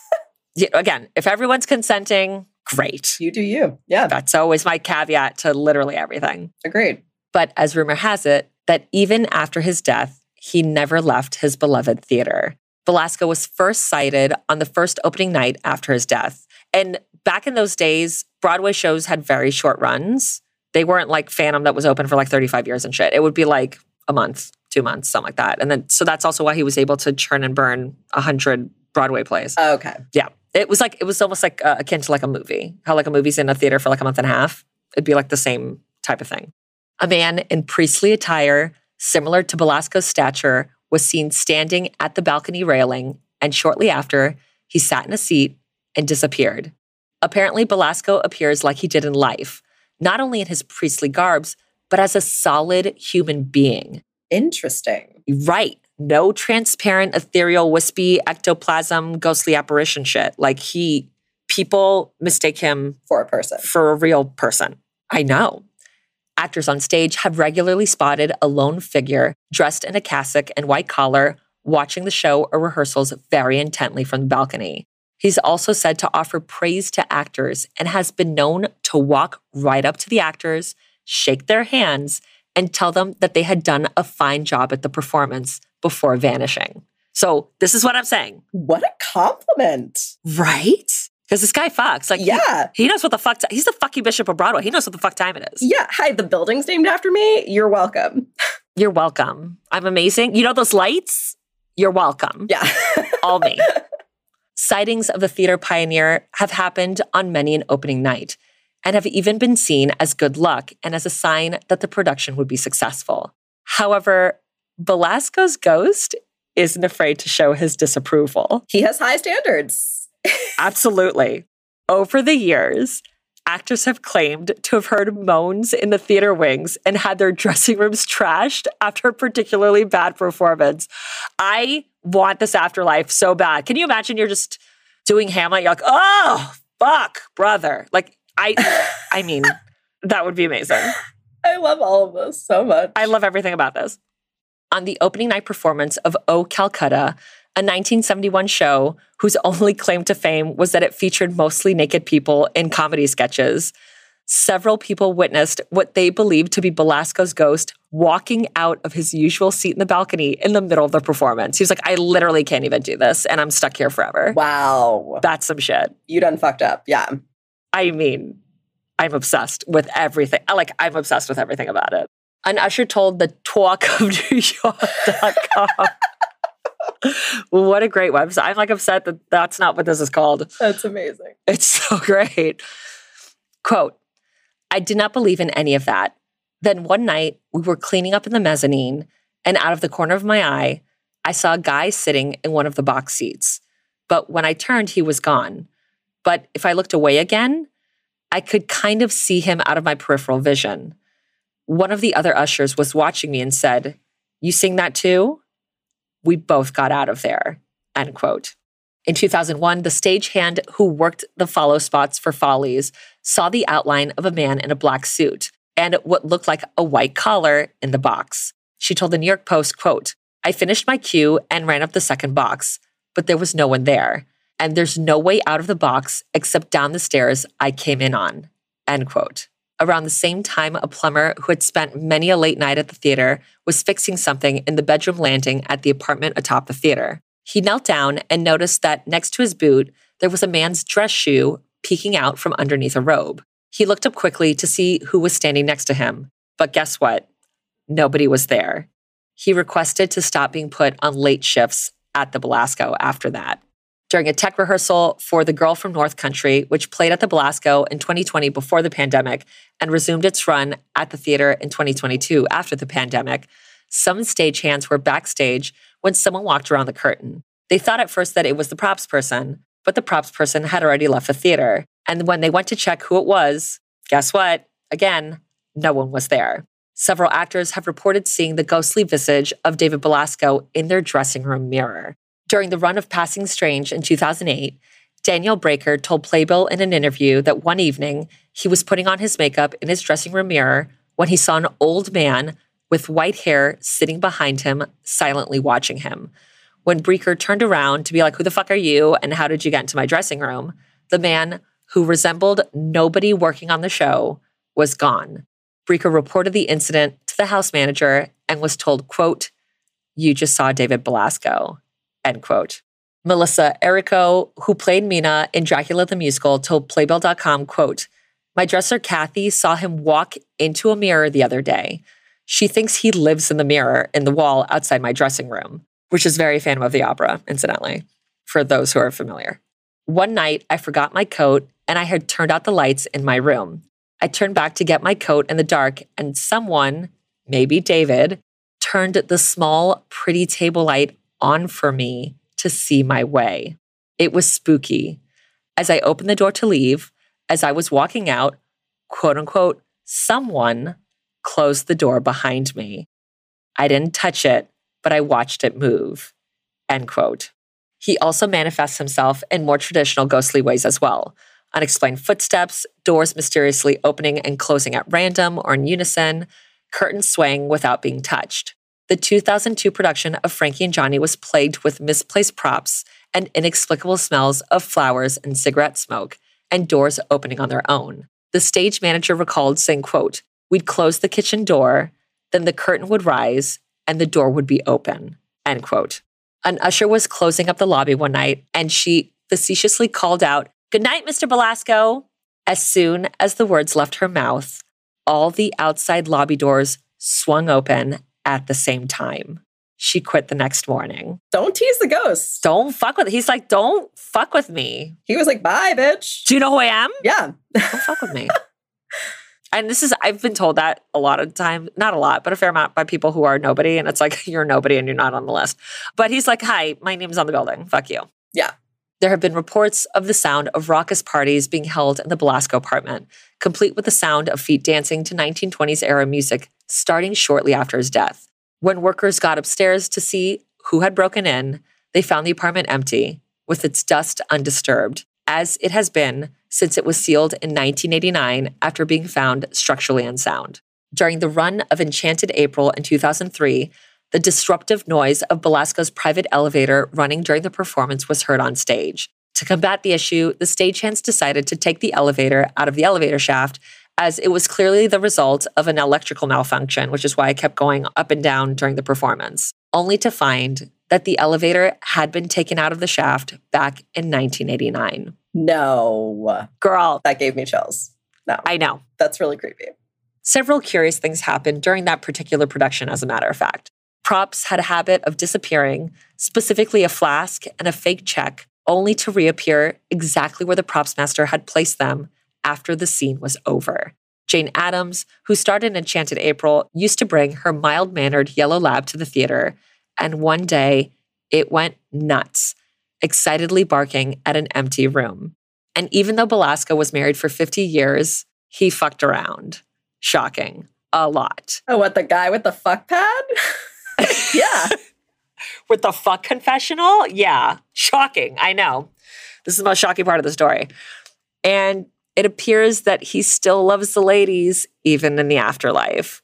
[laughs] yeah, again, if everyone's consenting, great. You do you. Yeah. That's always my caveat to literally everything. Agreed. But as rumor has it, that even after his death, he never left his beloved theater. Belasco was first sighted on the first opening night after his death. And back in those days, Broadway shows had very short runs. They weren't like Phantom that was open for like 35 years and shit. It would be like a month, two months, something like that. And then, so that's also why he was able to churn and burn 100 Broadway plays. Okay. Yeah. It was like, it was almost like uh, akin to like a movie. How like a movie's in a theater for like a month and a half. It'd be like the same type of thing. A man in priestly attire, similar to Belasco's stature, was seen standing at the balcony railing, and shortly after, he sat in a seat and disappeared. Apparently, Belasco appears like he did in life, not only in his priestly garbs, but as a solid human being. Interesting. Right. No transparent, ethereal, wispy ectoplasm, ghostly apparition shit. Like he, people mistake him For a person. for a real person. I know. Actors on stage have regularly spotted a lone figure dressed in a cassock and white collar watching the show or rehearsals very intently from the balcony. He's also said to offer praise to actors and has been known to walk right up to the actors, shake their hands, and tell them that they had done a fine job at the performance before vanishing. So, this is what I'm saying. What a compliment. Right? Because this guy fucks. Like, he- Yeah. he, knows what the fuck. He's the fucking bishop of Broadway. He knows what the fuck time it is. Yeah. Hi, the building's named after me. You're welcome. [laughs] You're welcome. I'm amazing. You know those lights? You're welcome. Yeah. [laughs] All me. [laughs] Sightings of the theater pioneer have happened on many an opening night and have even been seen as good luck and as a sign that the production would be successful. However, Belasco's ghost isn't afraid to show his disapproval. he has high standards. Absolutely. Over the years, actors have claimed to have heard moans in the theater wings and had their [laughs] dressing rooms trashed after a particularly bad performance. I want this afterlife so bad. Can you imagine you're just doing Hamlet? You're like, oh, fuck, brother. Like, I, I mean, [laughs] that would be amazing. I love all of this so much. I love everything about this. On the opening night performance of O Calcutta, a 1971 show whose only claim to fame was that it featured mostly naked people in comedy sketches, several people witnessed what they believed to be Belasco's ghost walking out of his usual seat in the balcony in the middle of the performance. He was like, I literally can't even do this, and I'm stuck here forever. Wow. That's some shit. You done fucked up. Yeah. I mean, I'm obsessed with everything. Like, I'm obsessed with everything about it. An usher told the talk of [laughs] New York.com. what a great website. I'm like upset that that's not what this is called. That's amazing. It's [laughs] so great. Quote I did not believe in any of that. Then one night, we were cleaning up in the mezzanine, and out of the corner of my eye, I saw a guy sitting in one of the box seats. But when I turned, he was gone. But if I looked away again, I could kind of see him out of my peripheral vision. One of the other ushers was watching me and said, You sing that too? We both got out of there. End quote. In 2001, the stagehand who worked the follow spots for Follies saw the outline of a man in a black suit and what looked like a white collar in the box. She told the New York Post, quote, I finished my cue and ran up the second box, but there was no one there. And there's no way out of the box except down the stairs I came in on. End quote. Around the same time, a plumber who had spent many a late night at the theater was fixing something in the bedroom landing at the apartment atop the theater. He knelt down and noticed that next to his boot, there was a man's dress shoe peeking out from underneath a robe. He looked up quickly to see who was standing next to him. But guess what? Nobody was there. He requested to stop being put on late shifts at the Belasco after that. During a tech rehearsal for The Girl from North Country, which played at the Belasco in 2020 before the pandemic and resumed its run at the theater in 2022 after the pandemic, some stagehands were backstage when someone walked around the curtain. They thought at first that it was the props person, but the props person had already left the theater. And when they went to check who it was, guess what? Again, no one was there. Several actors have reported seeing the ghostly visage of David Belasco in their dressing room mirror. During the run of Passing Strange in 2008, Daniel Breaker told Playbill in an interview that one evening he was putting on his makeup in his dressing room mirror when he saw an old man with white hair sitting behind him, silently watching him. When Breaker turned around to be like, Who the fuck are you? And how did you get into my dressing room? The man, who resembled nobody working on the show, was gone. Breaker reported the incident to the house manager and was told, quote, you just saw David Belasco, end quote. Melissa Errico, who played Mina in Dracula the Musical, told Playbill.com, quote, My dresser Kathy saw him walk into a mirror the other day. She thinks he lives in the mirror in the wall outside my dressing room, which is very Phantom of the Opera, incidentally, for those who are familiar. One night, I forgot my coat and I had turned out the lights in my room. I turned back to get my coat in the dark, and someone, maybe David, turned the small, pretty table light on for me to see my way. It was spooky. As I opened the door to leave, as I was walking out, quote unquote, someone closed the door behind me. I didn't touch it, but I watched it move. End quote. He also manifests himself in more traditional ghostly ways as well unexplained footsteps, doors mysteriously opening and closing at random or in unison, curtains swaying without being touched. The 2002 production of Frankie and Johnny was plagued with misplaced props and inexplicable smells of flowers and cigarette smoke, and doors opening on their own. The stage manager recalled saying, quote, We'd close the kitchen door, then the curtain would rise, and the door would be open, end quote. An usher was closing up the lobby one night, and she facetiously called out, Good night, Mr. Belasco. As soon as the words left her mouth, all the outside lobby doors swung open at the same time. She quit the next morning. Don't tease the ghost. Don't fuck with. He's like, don't fuck with me. He was like, bye, bitch. Do you know who I am? Yeah. Don't fuck with me. [laughs] and this is, I've been told that a lot of times, not a lot, but a fair amount by people who are nobody. And it's like, [laughs] you're nobody and you're not on the list. But he's like, hi, my name's on the building. Fuck you. Yeah. There have been reports of the sound of raucous parties being held in the Belasco apartment, complete with the sound of feet dancing to 1920s era music starting shortly after his death. When workers got upstairs to see who had broken in, they found the apartment empty, with its dust undisturbed, as it has been since it was sealed in 1989 after being found structurally unsound. During the run of Enchanted April in 2003, the disruptive noise of Belasco's private elevator running during the performance was heard on stage. To combat the issue, the stagehands decided to take the elevator out of the elevator shaft as it was clearly the result of an electrical malfunction, which is why I kept going up and down during the performance, only to find that the elevator had been taken out of the shaft back in 1989. No. Girl, That gave me chills. No. I know. That's really creepy. Several curious things happened during that particular production, as a matter of fact. Props had a habit of disappearing, specifically a flask and a fake check, only to reappear exactly where the props master had placed them after the scene was over. Jane Adams, who starred in Enchanted April, used to bring her mild mannered yellow lab to the theater, and one day it went nuts, excitedly barking at an empty room. And even though Belasco was married for 50 years, he fucked around. Shocking. A lot. Oh, what, the guy with the fuck pad? [laughs] [laughs] yeah. With the fuck confessional? Yeah. Shocking. I know. This is the most shocking part of the story. And it appears that he still loves the ladies, even in the afterlife.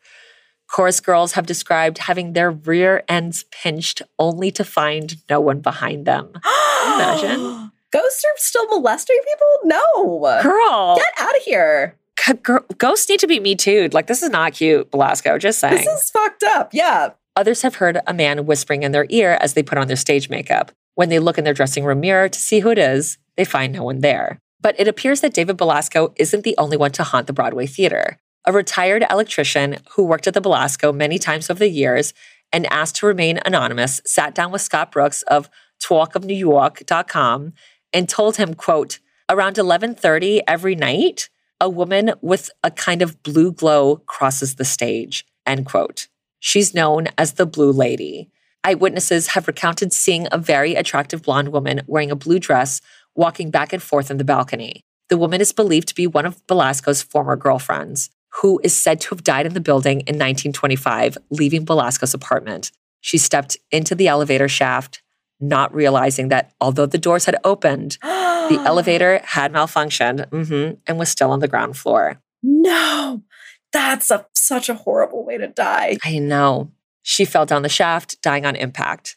Chorus girls have described having their rear ends pinched only to find no one behind them. [gasps] imagine? Ghosts are still molesting people? No. Girl, Get out of here. Ghosts need to be me too. Like, this is not cute, Belasco. Just saying. This is fucked up. Yeah. Others have heard a man whispering in their ear as they put on their stage makeup. When they look in their dressing room mirror to see who it is, they find no one there. But it appears that David Belasco isn't the only one to haunt the Broadway theater. A retired electrician who worked at the Belasco many times over the years and asked to remain anonymous sat down with Scott Brooks of talkofnewyork.com and told him, quote, around 11:30 every night, a woman with a kind of blue glow crosses the stage, end quote. She's known as the Blue Lady. Eyewitnesses have recounted seeing a very attractive blonde woman wearing a blue dress walking back and forth in the balcony. The woman is believed to be one of Belasco's former girlfriends, who is said to have died in the building in 1925, leaving Belasco's apartment. She stepped into the elevator shaft, not realizing that although the doors had opened, [gasps] the elevator had malfunctioned mm-hmm, and was still on the ground floor. No, that's a, such a horrible way to die. I know. She fell down the shaft, dying on impact.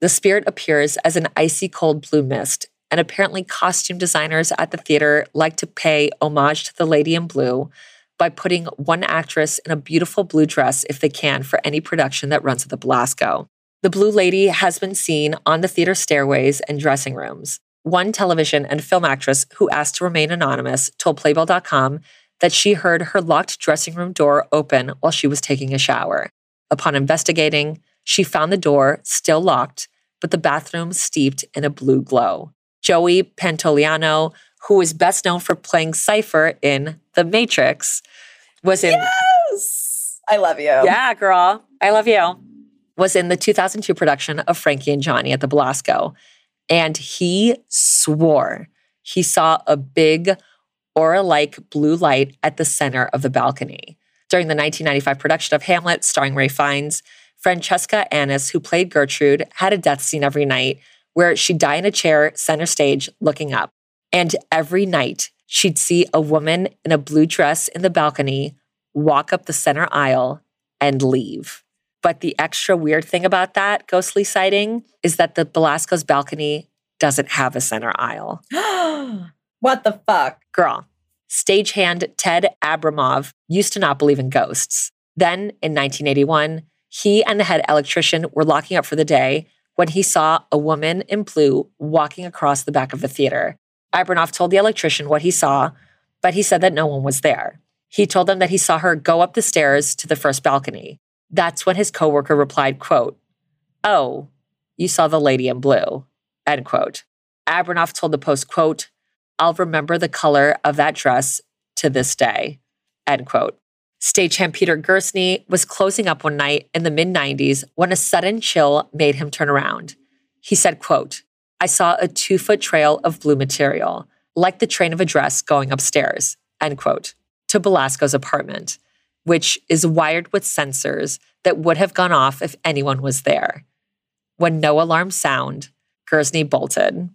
The spirit appears as an icy cold blue mist, and apparently, costume designers at the theater like to pay homage to the lady in blue by putting one actress in a beautiful blue dress if they can for any production that runs at the Belasco. The Blue Lady has been seen on the theater stairways and dressing rooms. One television and film actress who asked to remain anonymous told Playbill.com that she heard her locked dressing room door open while she was taking a shower. Upon investigating, she found the door still locked, but the bathroom steeped in a blue glow. Joey Pantoliano, who is best known for playing Cypher in The Matrix, was in. Yes! I love you. Yeah, girl. I love you. Was in the 2002 production of Frankie and Johnny at the Belasco. And he swore he saw a big aura like blue light at the center of the balcony. During the 1995 production of Hamlet, starring Ralph Fiennes, Francesca Annis, who played Gertrude, had a death scene every night where she'd die in a chair center stage looking up. And every night, she'd see a woman in a blue dress in the balcony walk up the center aisle and leave. But the extra weird thing about that ghostly sighting is that the Belasco's balcony doesn't have a center aisle. [gasps] [gasps] what the fuck? Girl, stagehand Ted Abramov used to not believe in ghosts. Then in 1981, he and the head electrician were locking up for the day when he saw a woman in blue walking across the back of the theater. Abramov told the electrician what he saw, but he said that no one was there. He told them that he saw her go up the stairs to the first balcony. That's when his coworker replied, quote, Oh, you saw the lady in blue, end quote. Abramov told the Post, quote, I'll remember the color of that dress to this day, end quote. Stagehand Peter Gerstny was closing up one night in the mid 90s when a sudden chill made him turn around. He said, quote, I saw a two foot trail of blue material, like the train of a dress going upstairs, end quote, to Belasco's apartment, which is wired with sensors that would have gone off if anyone was there. When no alarm sound, Gerstny bolted.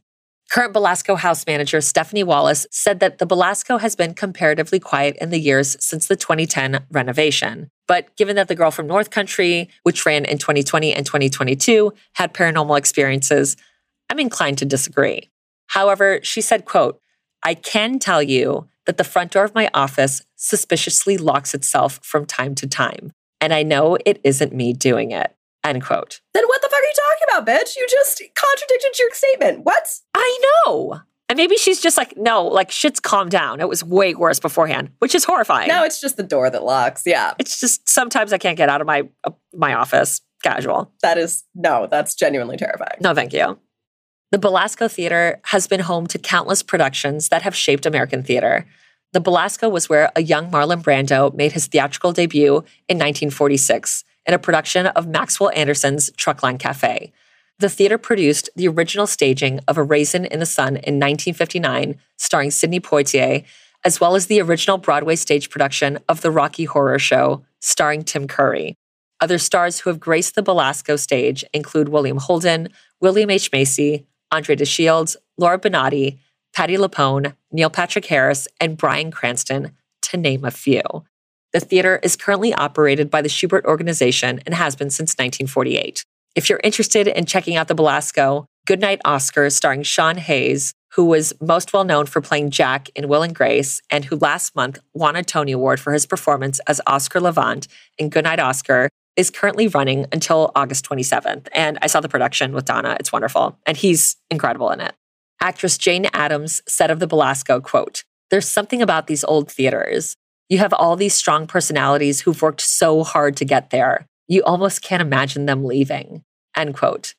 Current Belasco house manager Stephanie Wallace said that the Belasco has been comparatively quiet in the years since the 2010 renovation. But given that the girl from North Country, which ran in 2020 and 2022, had paranormal experiences, I'm inclined to disagree. However, she said, quote, I can tell you that the front door of my office suspiciously locks itself from time to time, and I know it isn't me doing it. End quote. Then what the fuck are you talking about, bitch? You just contradicted your statement. What? I know. And maybe she's just like, no, like shit's calmed down. It was way worse beforehand, which is horrifying. No, it's just the door that locks. Yeah. It's just sometimes I can't get out of my uh, my office casual. That is no, that's genuinely terrifying. No, thank you. The Belasco Theater has been home to countless productions that have shaped American theater. The Belasco was where a young Marlon Brando made his theatrical debut in 1946 in a production of Maxwell Anderson's Truckline Cafe. The theater produced the original staging of A Raisin in the Sun in 1959, starring Sidney Poitier, as well as the original Broadway stage production of The Rocky Horror Show, starring Tim Curry. Other stars who have graced the Belasco stage include William Holden, William H. Macy, Andre de Shields, Laura Benanti, Patti LuPone, Neil Patrick Harris, and Bryan Cranston, to name a few. The theater is currently operated by the Shubert Organization and has been since 1948. If you're interested in checking out the Belasco, Goodnight Oscar, starring Sean Hayes, who was most well known for playing Jack in Will and Grace, and who last month won a Tony Award for his performance as Oscar Levant in Goodnight Oscar, is currently running until August 27th. And I saw the production with Donna. It's wonderful. And he's incredible in it. Actress Jane Adams said of the Belasco, quote, There's something about these old theaters. You have all these strong personalities who've worked so hard to get there. You almost can't imagine them leaving. End quote.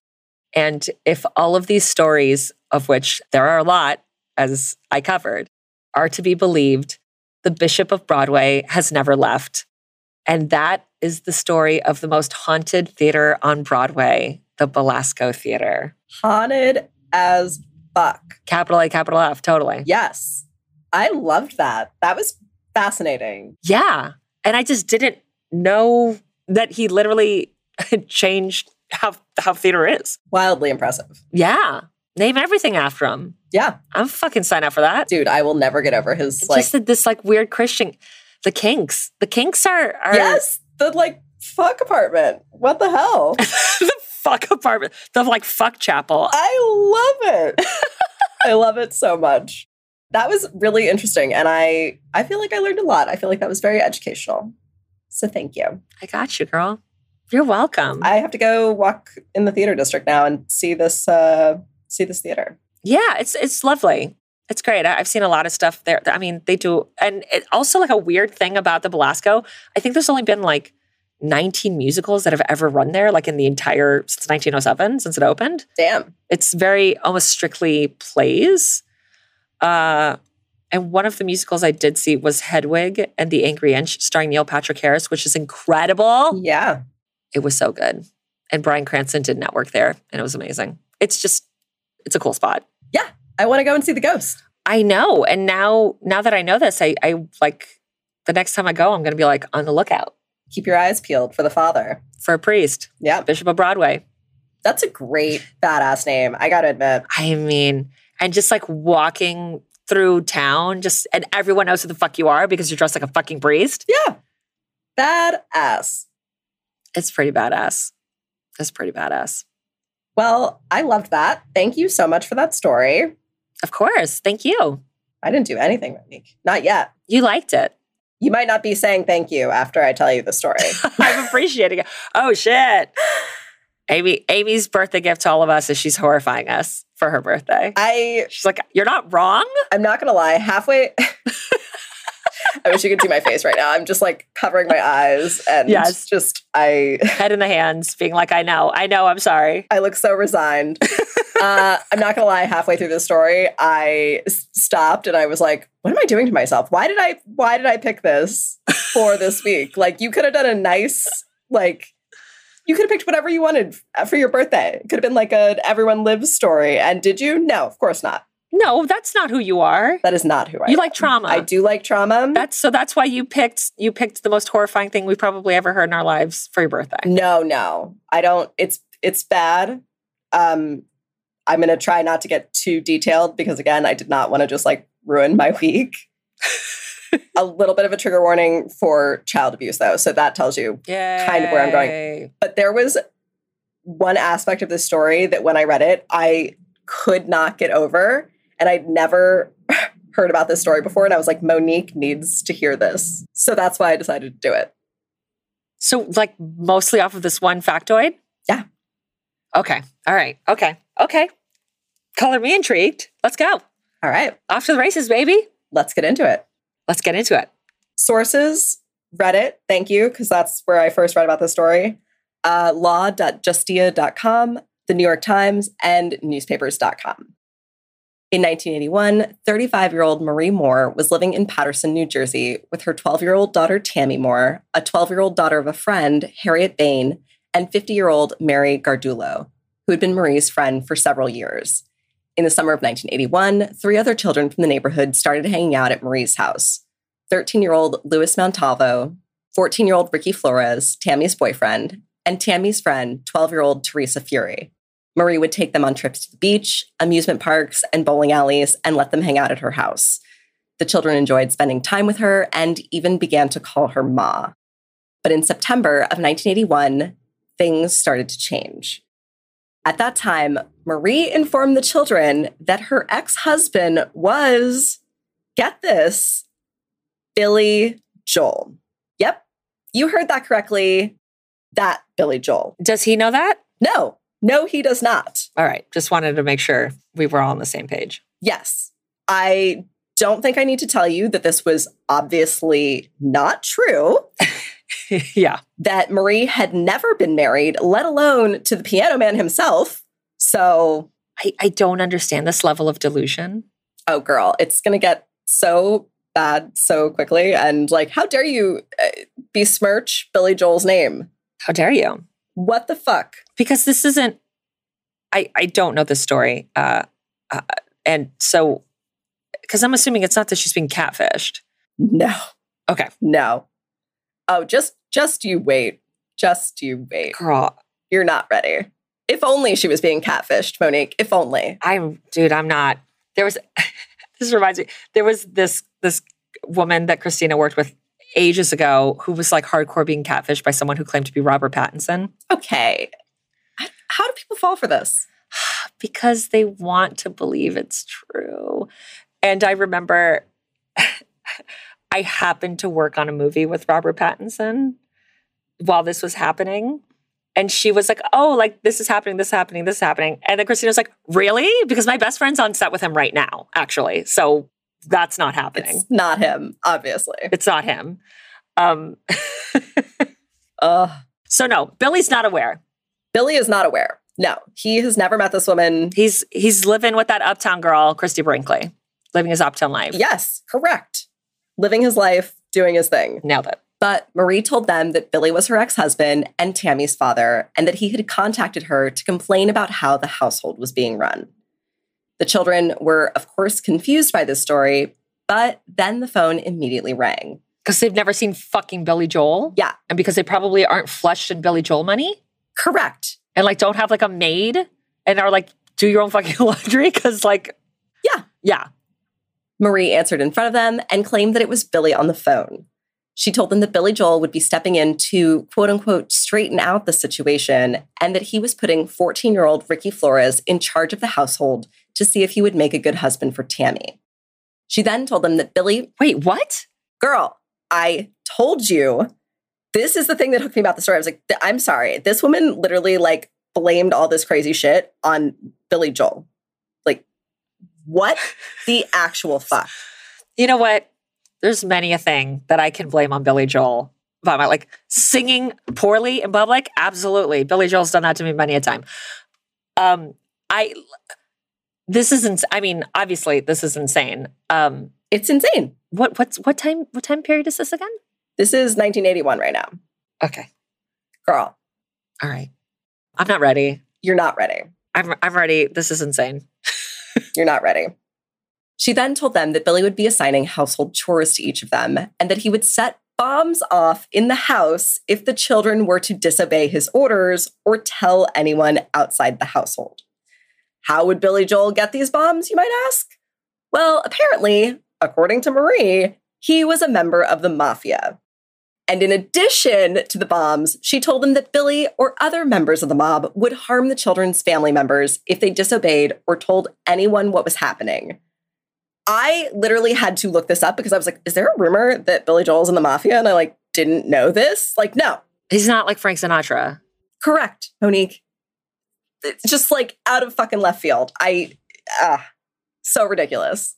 And if all of these stories, of which there are a lot, as I covered, are to be believed, the Bishop of Broadway has never left. And that is the story of the most haunted theater on Broadway, the Belasco Theater. Haunted as fuck. Capital A, capital F, totally. Yes. I loved that. That was fascinating. Yeah. And I just didn't know that he literally [laughs] changed how how theater is. Wildly impressive. Yeah. Name everything after him. Yeah. I'm fucking sign up for that. Dude, I will never get over his like just this like weird Christian the kinks. The kinks are, are Yes. The like fuck apartment. What the hell? [laughs] the fuck apartment. The like fuck chapel. I love it. [laughs] I love it so much. That was really interesting. And I I feel like I learned a lot. I feel like that was very educational. So thank you. I got you, girl. You're welcome. I have to go walk in the theater district now and see this uh see this theater. Yeah, it's it's lovely. It's great. I've seen a lot of stuff there. I mean, they do, and it also like a weird thing about the Belasco. I think there's only been like 19 musicals that have ever run there, like in the entire since 1907, since it opened. Damn. It's very almost strictly plays. Uh, and one of the musicals I did see was Hedwig and the Angry Inch, starring Neil Patrick Harris, which is incredible. Yeah. It was so good. And Bryan Cranston did network there, and it was amazing. It's just, it's a cool spot. Yeah. I want to go and see the ghost. I know. And now, now that I know this, I, I like the next time I go, I'm going to be like on the lookout Keep your eyes peeled for the father. for a priest, Yeah. Bishop of Broadway. That's a great badass name. I gotta admit. I mean, and just like walking through town, just and everyone knows who the fuck you are because you're dressed like a fucking priest. Yeah. Badass. It's pretty badass. It's pretty badass. Well, I loved that. Thank you so much for that story. Of course. Thank you. I didn't do anything, Monique. Not yet. You liked it. You might not be saying thank you after I tell you the story. [laughs] I'm appreciating it. Oh shit. [sighs] Amy, Amy's birthday gift to all of us is she's horrifying us for her birthday. I She's like, You're not wrong. I'm not gonna lie, halfway [laughs] I wish you could see my face right now. I'm just like covering my eyes and Yes. just I [laughs] Head in the hands, being like, I know, I know, I'm sorry. I look so resigned. [laughs] uh, I'm not gonna lie. Halfway through the story, I stopped and I was like, "What am I doing to myself? Why did I? Why did I pick this for this week? Like, you could have done a nice, like, you could have picked whatever you wanted for your birthday. It could have been like a everyone lives story. And did you? No, of course not. No, that's not who you are. That is not who I. You am. like trauma. I do like trauma. That's so that's why you picked you picked the most horrifying thing we've probably ever heard in our lives for your birthday. No, no, I don't. It's it's bad. Um, I'm gonna try not to get too detailed because again, I did not want to just like ruin my [laughs] week. [laughs] a little bit of a trigger warning for child abuse, though, so that tells you. Yeah. Kind of where I'm going. But there was one aspect of this story that when I read it, I could not get over, and I'd never [laughs] heard about this story before, and I was like, Monique needs to hear this, so that's why I decided to do it. So like mostly off of this one factoid? Yeah. Okay. All right. Okay. Okay. Color me intrigued. Let's go. All right, Off to the races, baby. let's get into it. Let's get into it. sources reddit thank you because that's where i first read about this story. Uh, law.justia.com the new york times and newspapers.com in 1981 35-year-old marie moore was living in paterson new jersey with her 12-year-old daughter tammy moore a 12-year-old daughter of a friend harriet bain and 50-year-old mary gardulo who had been marie's friend for several years in the summer of 1981 three other children from the neighborhood started hanging out at marie's house 13 year old Louis Montalvo, 14 year old Ricky Flores, Tammy's boyfriend, and Tammy's friend, 12 year old Teresa Fury. Marie would take them on trips to the beach, amusement parks, and bowling alleys and let them hang out at her house. The children enjoyed spending time with her and even began to call her Ma. But in September of 1981, things started to change. At that time, Marie informed the children that her ex husband was, get this, Billy Joel. Yep, you heard that correctly. That Billy Joel. Does he know that? No, no, he does not. All right. Just wanted to make sure we were all on the same page. Yes, I don't think I need to tell you that this was obviously not true. [laughs] [laughs] yeah. That Marie had never been married, let alone to the piano man himself. So, I, I don't understand this level of delusion. oh, girl, it's going to get so bad so quickly. And like, how dare you uh, besmirch Billy Joel's name? How dare you? What the fuck? Because this isn't, I, I don't know the story. Uh, uh, and so, because I'm assuming it's not that she's being catfished. No, Okay. no. Oh, just, just you wait. Just you wait. Girl, You're not ready. If only she was being catfished, Monique. If only. I'm dude, I'm not. There was [laughs] this reminds me. There was this this woman that Christina worked with ages ago who was like hardcore being catfished by someone who claimed to be Robert Pattinson Okay. How do people fall for this? [sighs] because they want to believe it's true. And I remember [laughs] I happened to work on a movie with Robert Pattinson while this was happening. And she was like, Oh, like this is happening, this is happening, this is happening. And then Christina was like, Really? Because my best friend's on set with him right now, actually. So that's not happening. It's not him, obviously. It's, not him. Um, [laughs] Ugh. so no, Billy's not aware. Billy is not aware. No, he has never met this woman. He's he's living with that uptown girl, Christie Brinkley, living his uptown life. Yes, correct. Living his life, doing his thing. Nailed it. But Marie told them that Billy was her ex husband and Tammy's father, and that he had contacted her to complain about how the household was being run. The children were, of course, confused by this story, but then the phone immediately rang. Because they've never seen fucking Billy Joel. Yeah. And because they probably aren't flushed in Billy Joel money Correct. and like don't have like a maid and are like, do your own fucking [laughs] laundry. Cause like, Yeah. Yeah. Marie answered in front of them and claimed that it was Billy on the phone. She told them that Billy Joel would be stepping in to quote unquote straighten out the situation and that he was putting 14 year old Ricky Flores in charge of the household to see if he would make a good husband for Tammy. She then told them that Billy, Wait, what? girl, I told you this is the thing that hooked me about the story. I was like, I'm sorry. This woman literally like blamed all this crazy shit on Billy Joel. Like, what the actual fuck? You know what? There's many a thing that I can blame on Billy Joel. About my like singing poorly in public, absolutely. Billy Joel's done that to me many a time. Um, I this isn't. I mean, obviously, this is insane. Um, It's insane. what what's what time? What time period is this again? This is 1981 right now. Okay, Girl, all right. I'm not ready. you're not ready. I'm I'm ready. This is insane. [laughs] You're not ready. She then told them that Billy would be assigning household chores to each of them and that he would set bombs off in the house if the children were to disobey his orders or tell anyone outside the household. How would Billy Joel get these bombs, you might ask? Well, apparently, according to Marie, he was a member of the mafia. And in addition to the bombs, she told them that Billy or other members of the mob would harm the children's family members if they disobeyed or told anyone what was happening. I literally had to look this up because I was like, is there a rumor that Billy Joel's in the mafia? And I like didn't know this. Like, no, He's not like Frank Sinatra. correct, Monique. It's just like out of fucking left field. I ah, so ridiculous.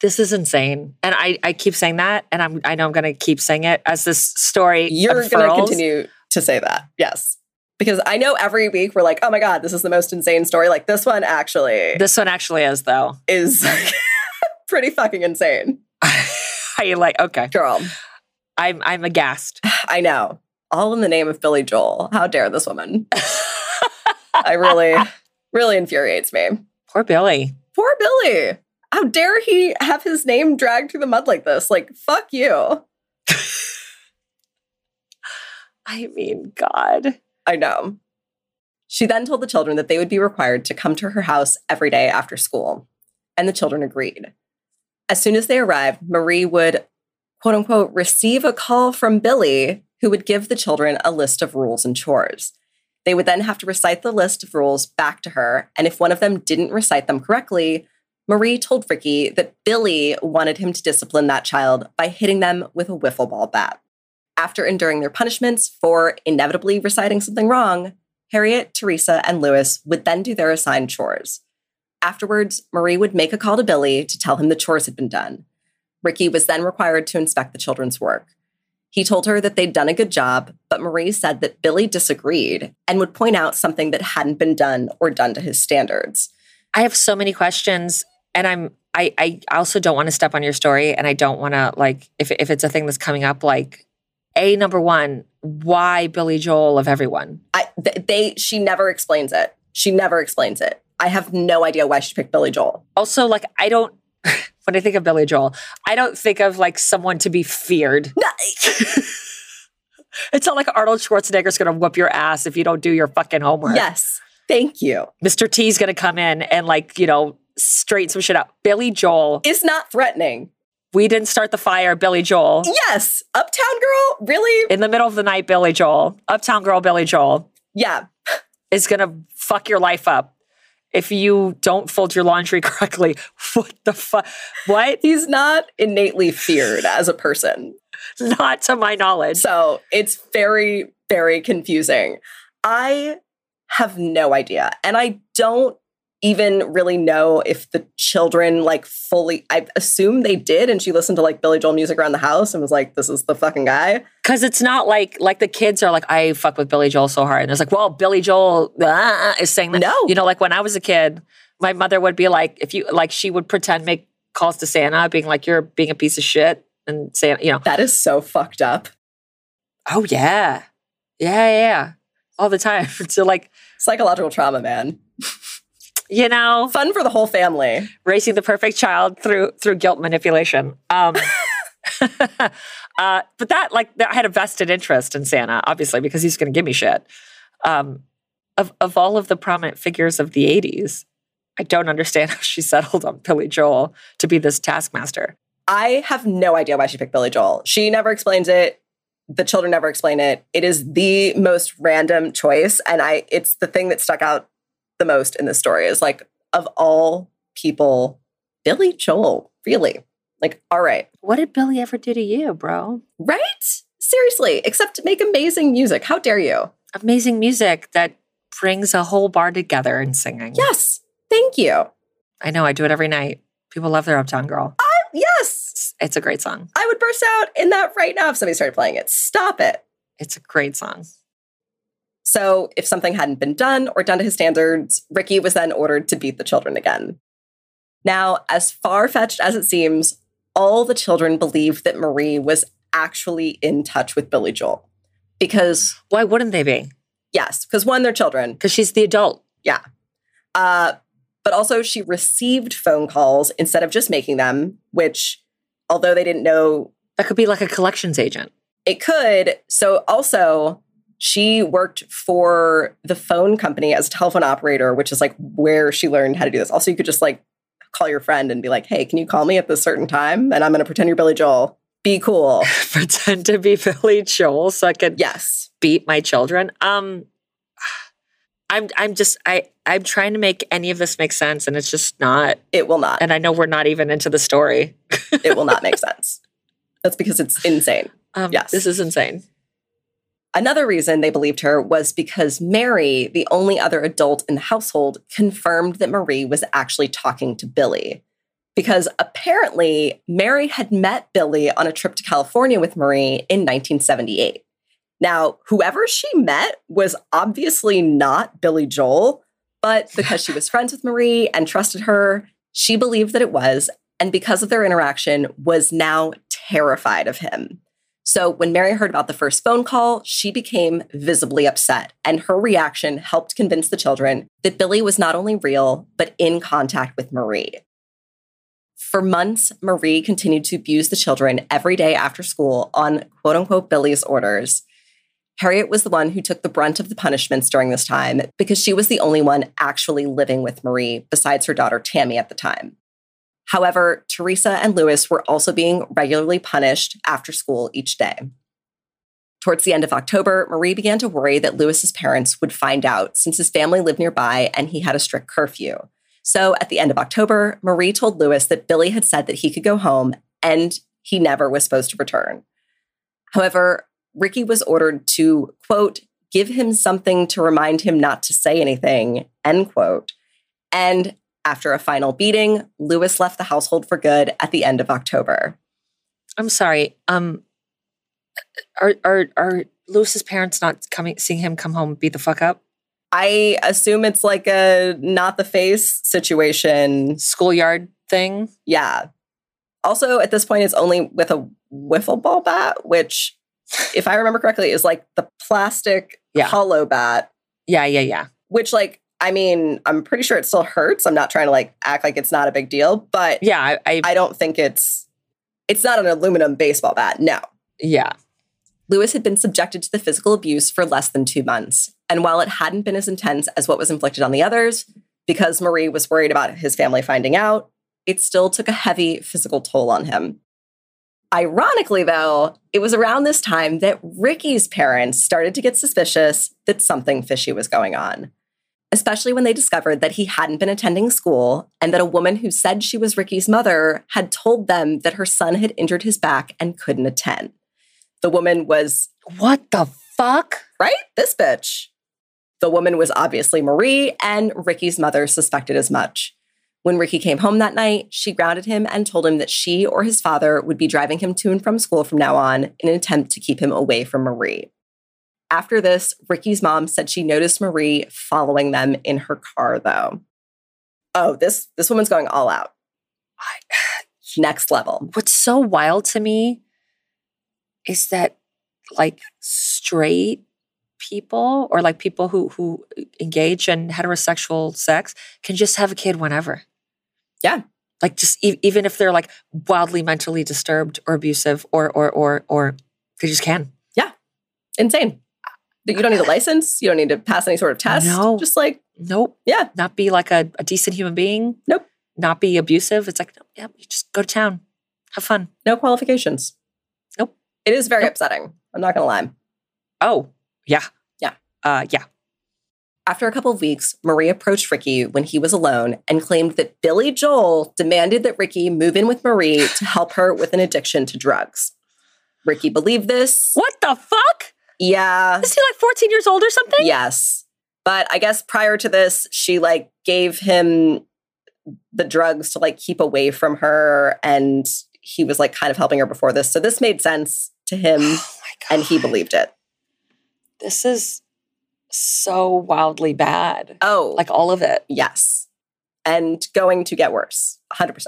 This is insane, and I I keep saying that, and I'm I know I'm gonna keep saying it as this story. You're going to continue to say that. Yes. Because I know every week we're like, oh my God, this is the most insane story. Like this one actually This one actually is though. is [laughs] pretty fucking insane. [laughs] I like okay. Girl, I'm I'm aghast. [sighs] I know. All in the name of Billy Joel. How dare this woman? [laughs] I really, really infuriates me. Poor Billy. Poor Billy. How dare he have his name dragged through the mud like this? Like, fuck you. [laughs] I mean, God. I know. She then told the children that they would be required to come to her house every day after school, and the children agreed. As soon as they arrived, Marie would, quote unquote, receive a call from Billy, who would give the children a list of rules and chores. They would then have to recite the list of rules back to her. And if one of them didn't recite them correctly, Marie told Ricky that Billy wanted him to discipline that child by hitting them with a wiffle ball bat. After enduring their punishments for inevitably reciting something wrong, Harriet, Teresa, and Lewis would then do their assigned chores. Afterwards, Marie would make a call to Billy to tell him the chores had been done. Ricky was then required to inspect the children's work. He told her that they'd done a good job, but Marie said that Billy disagreed and would point out something that hadn't been done or done to his standards. I have so many questions and I'm I I also don't want to step on your story and I don't want to like if if it's a thing that's coming up like a number 1 why Billy Joel of everyone? I th- they she never explains it. She never explains it. I have no idea why she picked Billy Joel. Also like I don't [laughs] when I think of Billy Joel, I don't think of like someone to be feared. No. [laughs] it's not like Arnold Schwarzenegger's going to whoop your ass if you don't do your fucking homework. Yes. Thank you. Mr. T's going to come in and like, you know, straighten some shit out. Billy Joel. Is not threatening. We didn't start the fire, Billy Joel. Yes. Uptown Girl? Really? In the middle of the night, Billy Joel. Uptown Girl, Billy Joel. Yeah. Is to fuck your life up if you don't fold your laundry [laughs] correctly. What the fuck? What? He's not innately feared as a person. Not to my knowledge. So it's very, very confusing. I have no idea. And I don't even really know if the children like fully I assume they did and she listened to like Billy Joel music around the house and was like this is the fucking guy. Cuz it's not like like the kids are like I fuck with Billy Joel so hard. And it's like well Billy Joel uh, is saying that. No. You know like when I was a kid my mother would be like if you like she would pretend make calls to Santa being like you're being a piece of shit and Santa you know. That is so fucked up. Oh yeah yeah yeah. All the time. [laughs] So like psychological trauma man you know? Fun for the whole family. Raising the perfect child through through guilt manipulation. Um [laughs] uh but that like i had a vested interest in santa obviously because he's going to give me shit. Um of of all of the prominent figures of the 80s i don't understand [laughs] how she settled on billy joel to be this taskmaster. I have no idea why she picked billy joel. She never explains it. The children never explain it. It is the most random choice and i it's the thing that stuck out the most in this story is like of all people, Billy Joel, really. Like, all right. What did Billy ever do to you, bro? Right? Seriously, except make amazing music. How dare you? Amazing music that brings a whole bar together and singing. Yes. Thank you. I know. I do it every night. People love their Uptown Girl. Uh, yes. It's a great song. I would burst out in that right now if somebody started playing it. Stop it. It's a great song. So, if something hadn't been done or done to his standards, Ricky was then ordered to beat the children again. Now, as far fetched as it seems, all the children believed that Marie was actually in touch with Billy Joel. Because. Why wouldn't they be? Yes, because one, they're children. Because she's the adult. Yeah. Uh, but also, she received phone calls instead of just making them, which, although they didn't know. That could be like a collections agent. It could. So, also, she worked for the phone company as a telephone operator, which is like where she learned how to do this. Also, you could just like call your friend and be like, hey, can you call me at this certain time? And I'm going to pretend you're Billy Joel. Be cool. [laughs] pretend to be Billy Joel so I could yes beat my children. Um, I'm I'm just I I'm trying to make any of this make sense, and it's just not. It will not. And I know we're not even into the story. it will not make [laughs] sense. That's because it's insane. Um, yes, this is insane. Another reason they believed her was because Mary, the only other adult in the household, confirmed that Marie was actually talking to Billy. Because apparently, Mary had met Billy on a trip to California with Marie in 1978. Now, whoever she met was obviously not Billy Joel, but because she was [laughs] friends with Marie and trusted her, she believed that it was, and because of their interaction, was now terrified of him. So when Mary heard about the first phone call, she became visibly upset, and her reaction helped convince the children that Billy was not only real, but in contact with Marie. For months, Marie continued to abuse the children every day after school on quote unquote Billy's orders. Harriet was the one who took the brunt of the punishments during this time because she was the only one actually living with Marie besides her daughter Tammy at the time. However, Teresa and Lewis were also being regularly punished after school each day. Towards the end of October, Marie began to worry that Lewis's parents would find out since his family lived nearby and he had a strict curfew. So at the end of October, Marie told Lewis that Billy had said that he could go home and he never was supposed to return. However, Ricky was ordered to, quote, give him something to remind him not to say anything, end quote. And after a final beating, Lewis left the household for good at the end of October. I'm sorry. Um, are are are Lewis's parents not coming, seeing him come home, beat the fuck up? I assume it's like a not the face situation. Schoolyard thing. Yeah. Also, at this point, it's only with a wiffle ball bat, which, if I remember correctly, is like the plastic Yeah. hollow bat, Yeah, yeah, yeah. which, like, I mean, I'm pretty sure it still hurts. I'm not trying to like act like it's not a big deal, but Yeah, I, I I don't think it's it's not an aluminum baseball bat. No. yeah. Lewis had been subjected to the physical abuse for less than two months. And while it hadn't been as intense as what was inflicted on the others, because Marie was worried about his family finding out, it still took a heavy physical toll on him. Ironically, though, it was around this time that Ricky's parents started to get suspicious that something fishy was going on, especially when they discovered that he hadn't been attending school and that a woman who said she was Ricky's mother had told them that her son had injured his back and couldn't attend. The woman was, What the fuck? right? This bitch. The woman was obviously Marie, and Ricky's mother suspected as much. When Ricky came home that night, she grounded him and told him that she or his father would be driving him to and from school from now on in an attempt to keep him away from Marie. After this, Ricky's mom said she noticed Marie following them in her car, though. Oh, this this woman's going all out. [sighs] Next level. What's so wild to me is that like straight people or like people who who engage in heterosexual sex can just have a kid whenever. Yeah. Like just e- even if they're like wildly mentally disturbed or abusive or or or or they just can. Yeah. Insane. You don't need a license. You don't need to pass any sort of test. No. Just like, Nope. Yeah. Not be like a, a decent human being. Nope. Not be abusive. It's like, yeah, you just go to town. Have fun. no qualifications. Nope. It is very Nope. upsetting. I'm not going to lie. Oh, yeah. Yeah. Uh yeah. After a couple of weeks, Marie approached Ricky when he was alone and claimed that Billy Joel demanded that Ricky move in with Marie to help her with an addiction to drugs. Ricky believed this. What the fuck? Yeah. Is he like 14 years old or something? Yes. But I guess prior to this, she like gave him the drugs to like keep away from her and he was like kind of helping her before this. So this made sense to [gasps] him Oh and he believed it. This is so wildly bad. Oh, Like all of it. yes. And going to get worse, 100%.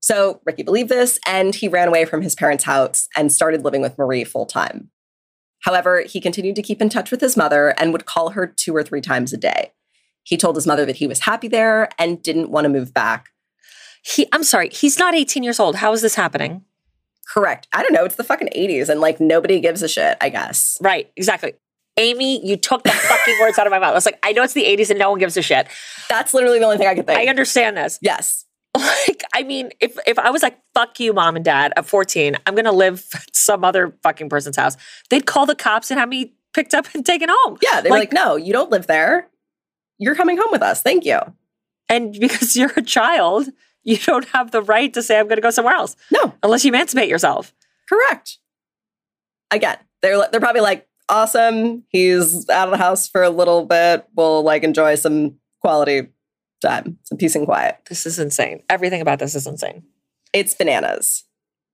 So Ricky believed this and he ran away from his parents' house and started living with Marie full time. However, he continued to keep in touch with his mother and would call her two or three times a day. He told his mother that he was happy there and didn't want to move back. He I'm sorry, he's not 18 years old. How is this happening? Correct. I don't know. It's the fucking 80s and like nobody gives a shit, I guess. Right, exactly. Amy, you took the fucking words out of my mouth. I was like, I know it's the 80s and no one gives a shit. That's literally the only thing I could think. I understand this. yes. [laughs] Like, I mean, if if I was like, fuck you, mom and dad, at 14, I'm gonna live at [laughs] some other fucking person's house, they'd call the cops and have me picked up and [laughs] taken home. Yeah. They're like, no, you don't live there. You're coming home with us. Thank you. And because you're a child, you don't have the right to say I'm gonna go somewhere else No, unless you emancipate yourself. correct. Again, they're they're probably like, awesome. He's out of the house for a little bit. We'll like enjoy some quality time, some peace and quiet. This is insane. Everything about this is insane. It's bananas.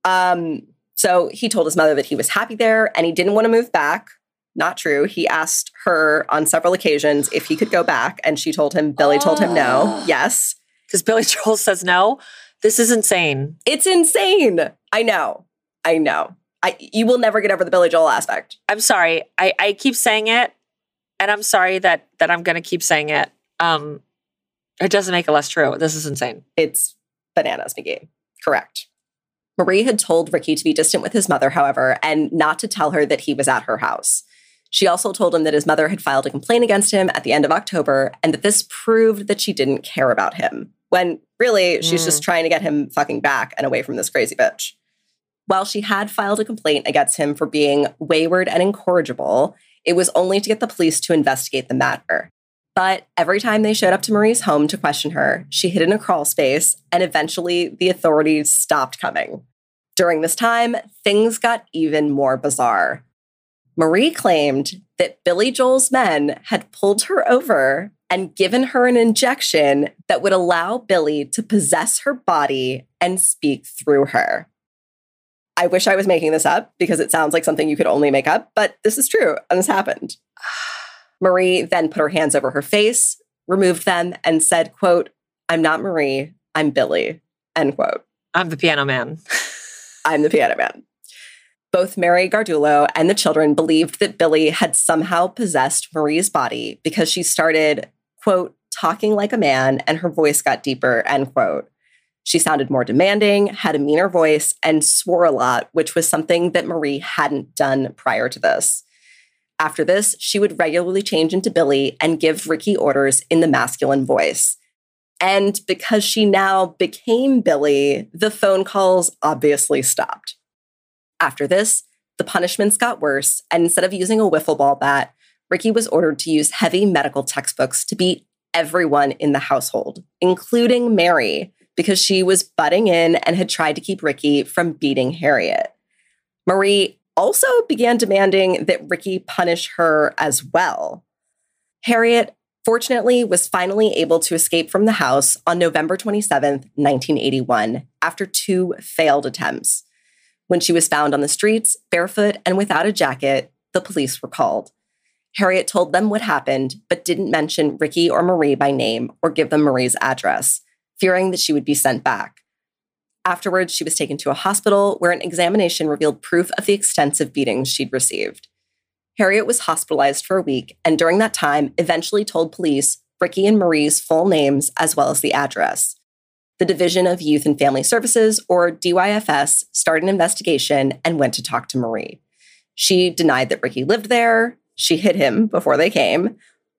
Um, so he told his mother that he was happy there and he didn't want to move back. Not true. He asked her on several occasions if he could go back, and she told him, Billy told him no. Oh. Yes. Because Billy [laughs] Joel says no. This is insane. It's insane. I know. I know. I you will never get over the Billy Joel aspect. I'm sorry. I, I keep saying it, and I'm sorry that that I'm gonna keep saying it. Um, it doesn't make it less true. This is insane. It's bananas, McGee. Correct. Marie had told Ricky to be distant with his mother, however, and not to tell her that he was at her house. She also told him that his mother had filed a complaint against him at the end of October and that this proved that she didn't care about him, when really she's Mm. just trying to get him fucking back and away from this crazy bitch. While she had filed a complaint against him for being wayward and incorrigible, it was only to get the police to investigate the matter. But every time they showed up to Marie's home to question her, she hid in a crawl space, and eventually the authorities stopped coming. During this time, things got even more bizarre. Marie claimed that Billy Joel's men had pulled her over and given her an injection that would allow Billy to possess her body and speak through her. I wish I was making this up because it sounds like something you could only make up, but this is true and this happened. [sighs] [sighs] [sighs] Marie then put her hands over her face, removed them, and said, quote, I'm not Marie, I'm Billy, end quote. I'm the piano man. [laughs] I'm the piano man. Both Mary Gardulo and the children believed that Billy had somehow possessed Marie's body because she started, quote, talking like a man and her voice got deeper, end quote. She sounded more demanding, had a meaner voice, and swore a lot, which was something that Marie hadn't done prior to this. After this, she would regularly change into Billy and give Ricky orders in the masculine voice. And because she now became Billy, the phone calls obviously stopped. After this, the punishments got worse, and instead of using a wiffle ball bat, Ricky was ordered to use heavy medical textbooks to beat everyone in the household, including Mary, because she was butting in and had tried to keep Ricky from beating Harriet. Marie also began demanding that Ricky punish her as well. Harriet, fortunately, was finally able to escape from the house on November 27th, 1981, after two failed attempts. When she was found on the streets, barefoot and without a jacket, the police were called. Harriet told them what happened, but didn't mention Ricky or Marie by name or give them Marie's address, fearing that she would be sent back. Afterwards, she was taken to a hospital where an examination revealed proof of the extensive beatings she'd received. Harriet was hospitalized for a week and during that time eventually told police Ricky and Marie's full names as well as the address. The Division of Youth and Family Services, or DYFS, started an investigation and went to talk to Marie. She denied that Ricky lived there, she hid him before they came,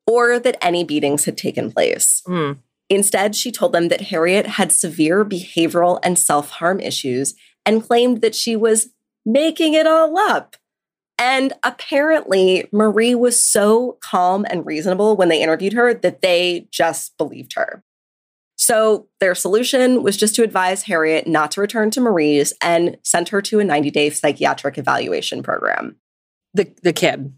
or that any beatings had taken place. Mm. Instead, she told them that Harriet had severe behavioral and self harm issues and claimed that she was making it all up. And apparently, Marie was so calm and reasonable when they interviewed her that they just believed her. So, their solution was just to advise Harriet not to return to Marie's and send her to a 90 day psychiatric evaluation program. The the kid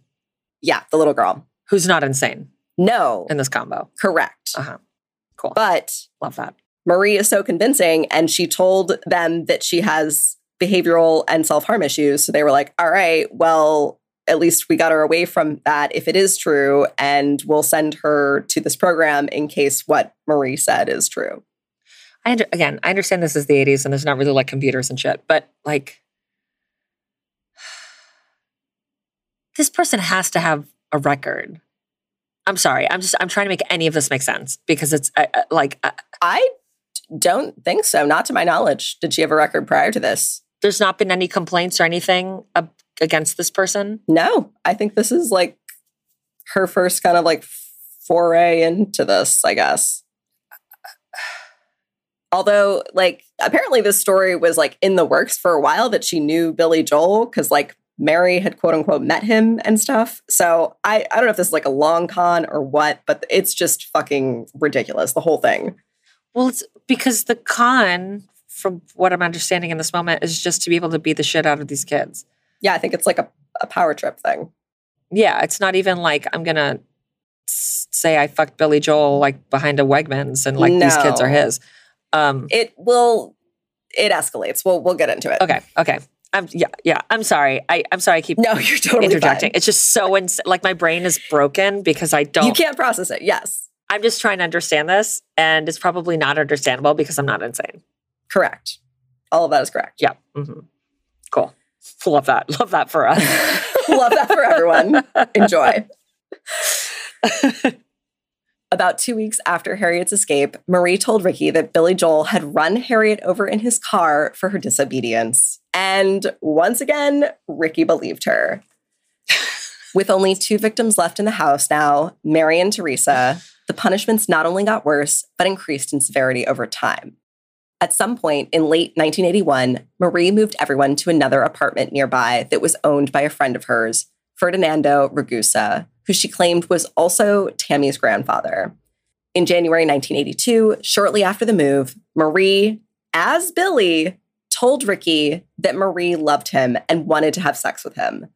Yeah, the little girl. who's not insane No, in this combo. correct. Uh huh. Cool. But Love that. Marie is so convincing, and she told them that she has behavioral and self harm issues. So they were like, all right, well, at least we got her away from that if it is true, and we'll send her to this program in case what Marie said is true. I under, again, I understand this is the 80s and there's not really like computers and shit, but like [sighs] this person has to have a record. I'm sorry. I'm just I'm trying to make any of this make sense because it's uh, uh, like uh, I don't think so. Not to my knowledge. Did she have a record prior to this? there's not been any complaints or anything ab- against this person. No, I think this is like her first kind of like foray into this, I guess. Although, like, apparently this story was like in the works for a while that she knew Billy Joel because like Mary had quote unquote met him and stuff. So I, I don't know if this is like a long con or what, but it's just fucking ridiculous, the whole thing. Well, it's because the con, from what I'm understanding in this moment, is just to be able to beat the shit out of these kids. Yeah, I think it's like a, a power trip thing. Yeah, it's not even like I'm gonna say I fucked Billy Joel like behind a Wegmans and like these kids are his. Um, It will it escalates. We'll we'll get into it. okay, okay. I'm yeah, yeah. I'm sorry. I I'm sorry. I keep No, you're totally interjecting. fine. It's just so ins- like my brain is broken because I don't. You can't process it. Yes. I'm just trying to understand this, and it's probably not understandable because I'm not insane. Correct. All of that is correct. Yeah. hmm Cool. Love that. Love that for us. [laughs] Love that for everyone. Enjoy. [laughs] About two weeks after Harriet's escape, Marie told Ricky that Billy Joel had run Harriet over in his car for her disobedience. And once again, Ricky believed her. [laughs] With only two victims left in the house now, Mary and Teresa, the punishments not only got worse, but increased in severity over time. At some point in late 1981, Marie moved everyone to another apartment nearby that was owned by a friend of hers, Ferdinando Ragusa, who she claimed was also Tammy's grandfather. In January 1982, shortly after the move, Marie, as Billy, told Ricky that Marie loved him and wanted to have sex with him.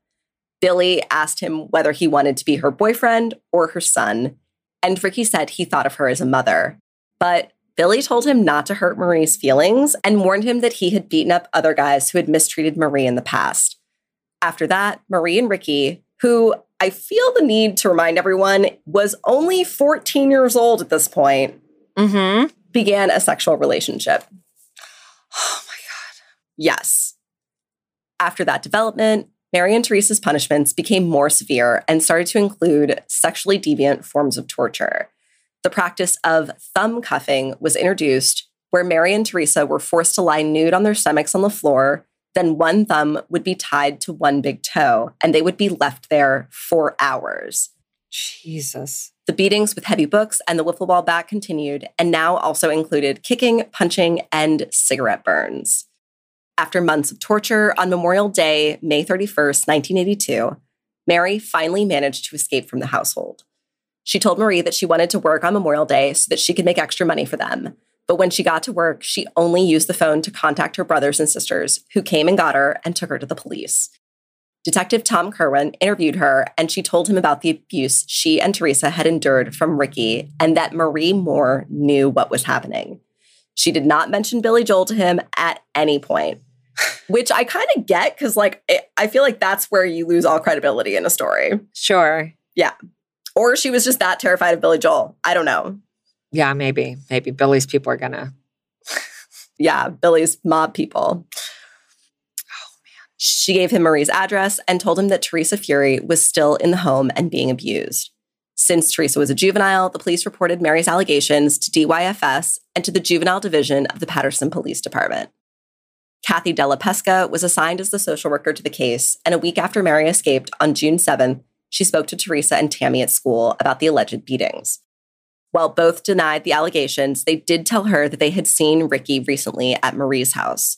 Billy asked him whether he wanted to be her boyfriend or her son, and Ricky said he thought of her as a mother. But Billy told him not to hurt Marie's feelings and warned him that he had beaten up other guys who had mistreated Marie in the past. After that, Marie and Ricky, who I feel the need to remind everyone was only 14 years old at this point, Mm-hmm. began a sexual relationship. Oh my God. Yes. After that development, Mary and Teresa's punishments became more severe and started to include sexually deviant forms of torture. The practice of thumb cuffing was introduced, where Mary and Teresa were forced to lie nude on their stomachs on the floor. Then one thumb would be tied to one big toe, and they would be left there for hours. Jesus. The beatings with heavy books and the wiffle ball bat continued, and now also included kicking, punching, and cigarette burns. After months of torture, on Memorial Day, May 31st, 1982, Mary finally managed to escape from the household. She told Marie that she wanted to work on Memorial Day so that she could make extra money for them. But when she got to work, she only used the phone to contact her brothers and sisters, who came and got her and took her to the police. Detective Tom Kerwin interviewed her, and she told him about the abuse she and Teresa had endured from Ricky and that Marie Moore knew what was happening. She did not mention Billy Joel to him at any point, [laughs] which I kind of get because, like, it, I feel like that's where you lose all credibility in a story. Sure. Yeah. Or she was just that terrified of Billy Joel. I don't know. Yeah, maybe. Maybe Billy's people are gonna. [laughs] Yeah, Billy's mob people. Oh, man. She gave him Marie's address and told him that Teresa Fury was still in the home and being abused. Since Teresa was a juvenile, the police reported Mary's allegations to DYFS and to the juvenile division of the Paterson Police Department. Kathy Della Pesca was assigned as the social worker to the case, and a week after Mary escaped on June 7th, she spoke to Teresa and Tammy at school about the alleged beatings. While both denied the allegations, they did tell her that they had seen Ricky recently at Marie's house.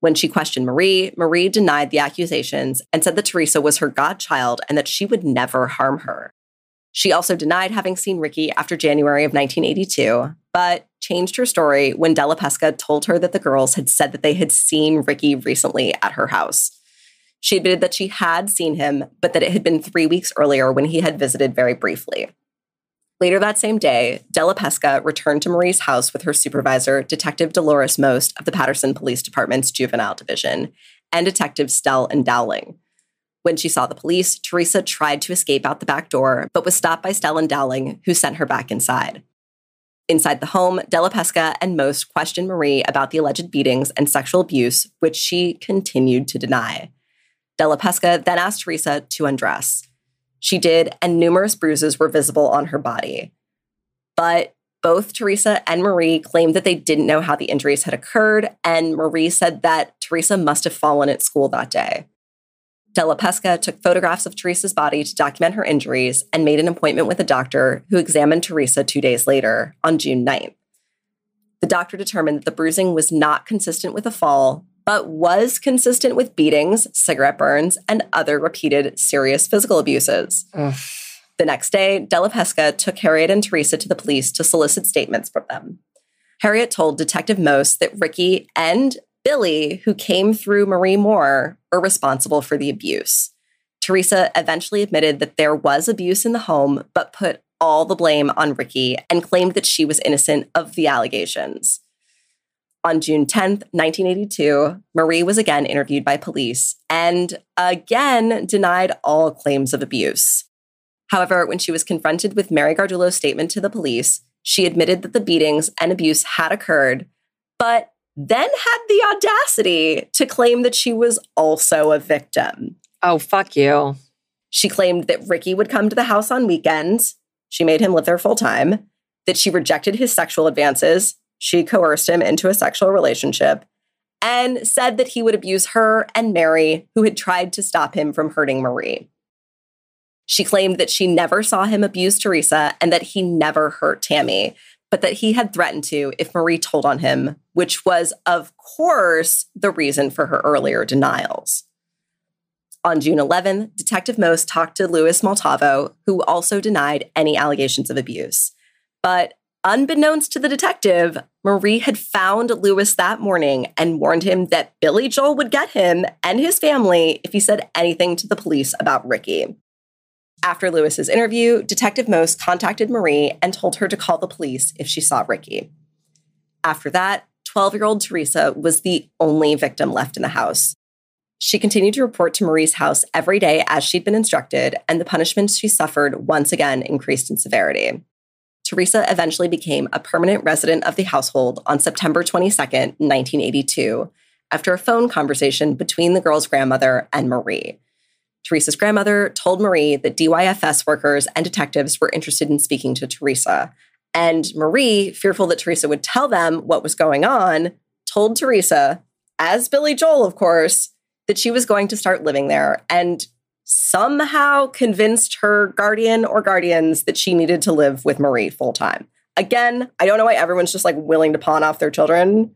When she questioned Marie, Marie denied the accusations and said that Teresa was her godchild and that she would never harm her. She also denied having seen Ricky after January of 1982, but changed her story when Della Pesca told her that the girls had said that they had seen Ricky recently at her house. She admitted that she had seen him, but that it had been three weeks earlier when he had visited very briefly. Later that same day, Della Pesca returned to Marie's house with her supervisor, Detective Dolores Most of the Paterson Police Department's Juvenile Division, and Detective Stell and Dowling. When she saw the police, Teresa tried to escape out the back door, but was stopped by Stell and Dowling, who sent her back inside. Inside the home, Della Pesca and Most questioned Marie about the alleged beatings and sexual abuse, which she continued to deny. Della Pesca then asked Teresa to undress. She did, and numerous bruises were visible on her body. But both Teresa and Marie claimed that they didn't know how the injuries had occurred, and Marie said that Teresa must have fallen at school that day. Della Pesca took photographs of Teresa's body to document her injuries and made an appointment with a doctor who examined Teresa two days later, on June 9th. The doctor determined that the bruising was not consistent with a fall, but was consistent with beatings, cigarette burns, and other repeated serious physical abuses. Ugh. The next day, Della Pesca took Harriet and Teresa to the police to solicit statements from them. Harriet told Detective Most that Ricky and Billy, who came through Marie Moore, were responsible for the abuse. Teresa eventually admitted that there was abuse in the home, but put all the blame on Ricky and claimed that she was innocent of the allegations. On June 10th, 1982, Marie was again interviewed by police and again denied all claims of abuse. However, when she was confronted with Mary Gardulo's statement to the police, she admitted that the beatings and abuse had occurred, but then had the audacity to claim that she was also a victim. Oh, fuck you. She claimed that Ricky would come to the house on weekends. She made him live there full time, that she rejected his sexual advances. She coerced him into a sexual relationship and said that he would abuse her and Mary, who had tried to stop him from hurting Marie. She claimed that she never saw him abuse Teresa and that he never hurt Tammy, but that he had threatened to if Marie told on him, which was, of course, the reason for her earlier denials. On June 11, Detective Most talked to Louis Maltavo, who also denied any allegations of abuse. But unbeknownst to the detective, Marie had found Lewis that morning and warned him that Billy Joel would get him and his family if he said anything to the police about Ricky. After Louis's interview, Detective Most contacted Marie and told her to call the police if she saw Ricky. After that, 12 year old Teresa was the only victim left in the house. She continued to report to Marie's house every day as she'd been instructed, and the punishments she suffered once again increased in severity. Teresa eventually became a permanent resident of the household on September 22, 1982, after a phone conversation between the girl's grandmother and Marie. Teresa's grandmother told Marie that DYFS workers and detectives were interested in speaking to Teresa. And Marie, fearful that Teresa would tell them what was going on, told Teresa, as Billy Joel, of course, that she was going to start living there and somehow convinced her guardian or guardians that she needed to live with Marie full time. Again, I don't know why everyone's just like willing to pawn off their children,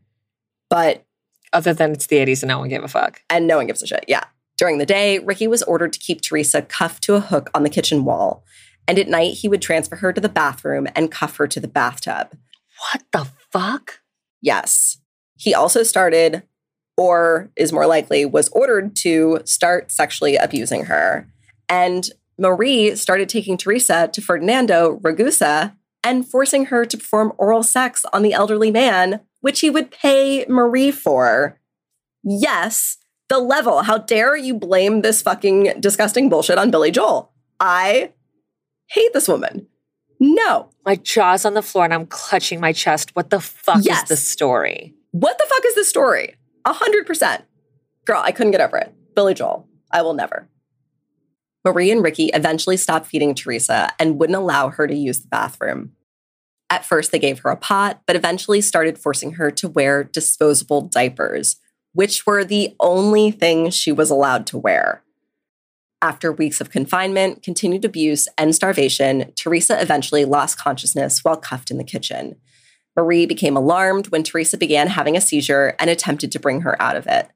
but. Other than it's the 80s and no one gave a fuck. And no one gives a shit. Yeah. During the day, Ricky was ordered to keep Teresa cuffed to a hook on the kitchen wall. And at night, he would transfer her to the bathroom and cuff her to the bathtub. What the fuck? Yes. He also started, or is more likely, was ordered to start sexually abusing her. And Marie started taking Teresa to Ferdinando Ragusa and forcing her to perform oral sex on the elderly man, which he would pay Marie for. Yes, the level. How dare you blame this fucking disgusting bullshit on Billy Joel? I hate this woman. No. My jaw's on the floor and I'm clutching my chest. What the fuck Yes. is the story? What the fuck is this story? A hundred percent. Girl, I couldn't get over it. Billy Joel. I will never. Marie and Ricky eventually stopped feeding Teresa and wouldn't allow her to use the bathroom. At first, they gave her a pot, but eventually started forcing her to wear disposable diapers, which were the only thing she was allowed to wear. After weeks of confinement, continued abuse, and starvation, Teresa eventually lost consciousness while cuffed in the kitchen. Marie became alarmed when Teresa began having a seizure and attempted to bring her out of it.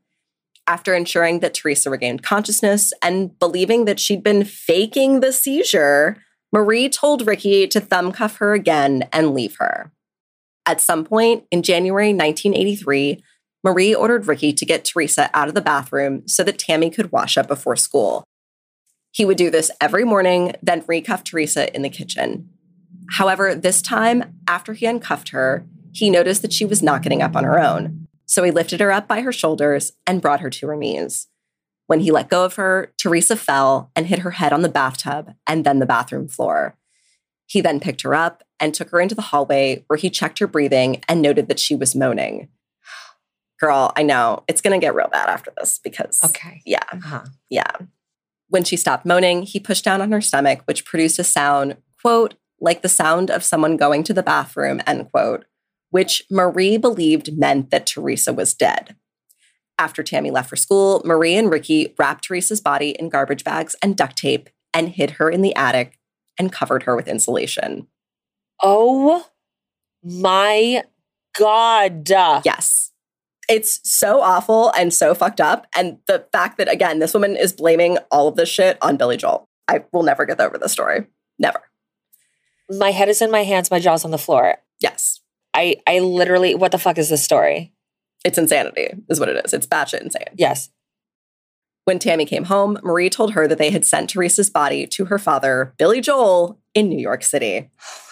After ensuring that Teresa regained consciousness and believing that she'd been faking the seizure, Marie told Ricky to thumb cuff her again and leave her. At some point in January 1983, Marie ordered Ricky to get Teresa out of the bathroom so that Tammy could wash up before school. He would do this every morning, then recuff Teresa in the kitchen. However, this time, after he uncuffed her, he noticed that she was not getting up on her own. So he lifted her up by her shoulders and brought her to her knees. When he let go of her, Teresa fell and hit her head on the bathtub and then the bathroom floor. He then picked her up and took her into the hallway where he checked her breathing and noted that she was moaning. [gasps] Girl, I know it's going to get real bad after this because, Okay. yeah, Uh-huh. yeah. When she stopped moaning, he pushed down on her stomach, which produced a sound, quote, like the sound of someone going to the bathroom, end quote, which Marie believed meant that Teresa was dead. After Tammy left for school, Marie and Ricky wrapped Teresa's body in garbage bags and duct tape and hid her in the attic and covered her with insulation. Oh my God. Yes. It's so awful and so fucked up. And the fact that, again, this woman is blaming all of this shit on Billy Joel. I will never get over this story. Never. My head is in my hands, my jaw's on the floor. Yes. I I literally what the fuck is this story? It's insanity, is what it is. It's batshit insane. Yes. When Tammy came home, Marie told her that they had sent Teresa's body to her father, Billy Joel, in New York City. Oh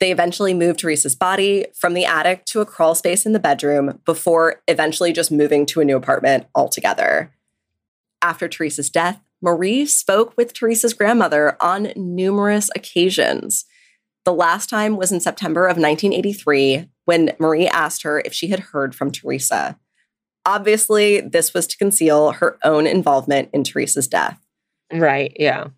they eventually moved Teresa's body from the attic to a crawl space in the bedroom before eventually just moving to a new apartment altogether. After Teresa's death, Marie spoke with Teresa's grandmother on numerous occasions. The last time was in September of 1983 when Marie asked her if she had heard from Teresa. Obviously, this was to conceal her own involvement in Teresa's death. Right. Yeah.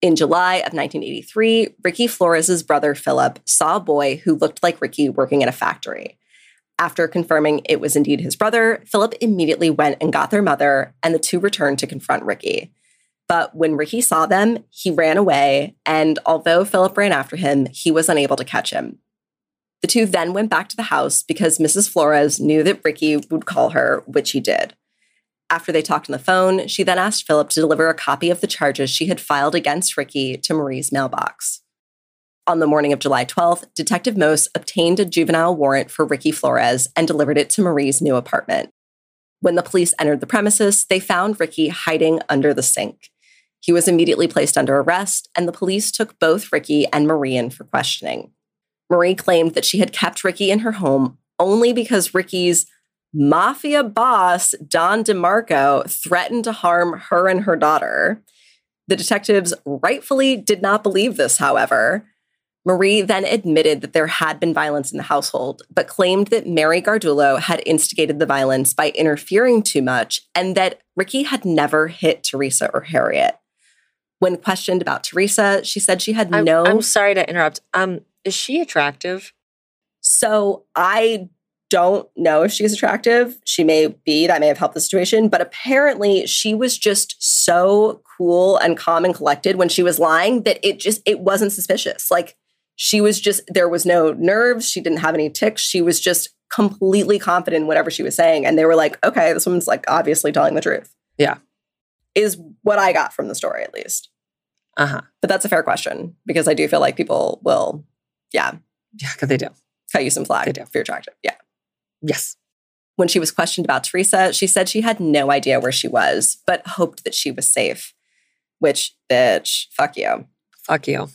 In July of 1983, Ricky Flores' brother Philip saw a boy who looked like Ricky working in a factory. After confirming it was indeed his brother, Philip immediately went and got their mother, and the two returned to confront Ricky. But when Ricky saw them, he ran away, and although Philip ran after him, he was unable to catch him. The two then went back to the house because Mrs. Flores knew that Ricky would call her, which he did. After they talked on the phone, she then asked Philip to deliver a copy of the charges she had filed against Ricky to Marie's mailbox. On the morning of July 12th, Detective Most obtained a juvenile warrant for Ricky Flores and delivered it to Marie's new apartment. When the police entered the premises, they found Ricky hiding under the sink. He was immediately placed under arrest, and the police took both Ricky and Marie in for questioning. Marie claimed that she had kept Ricky in her home only because Ricky's mafia boss, Don DeMarco, threatened to harm her and her daughter. The detectives rightfully did not believe this, however. Marie then admitted that there had been violence in the household, but claimed that Mary Gardulo had instigated the violence by interfering too much and that Ricky had never hit Teresa or Harriet. When questioned about Teresa, she said she had I'm, no. I'm sorry to interrupt. Um, is she attractive? So I don't know if she's attractive. She may be, that may have helped the situation, but apparently she was just so cool and calm and collected when she was lying that it just it wasn't suspicious. Like she was just there was no nerves, she didn't have any ticks. She was just completely confident in whatever she was saying and they were like, "Okay, this woman's like obviously telling the truth." Yeah. Is what I got from the story at least. Uh-huh. But that's a fair question because I do feel like people will yeah, Yeah, because they do. cut you some slack They do. if you're attractive. Yeah. Yes. When she was questioned about Teresa, she said she had no idea where she was, but hoped that she was safe. Which, bitch, fuck you. Fuck you.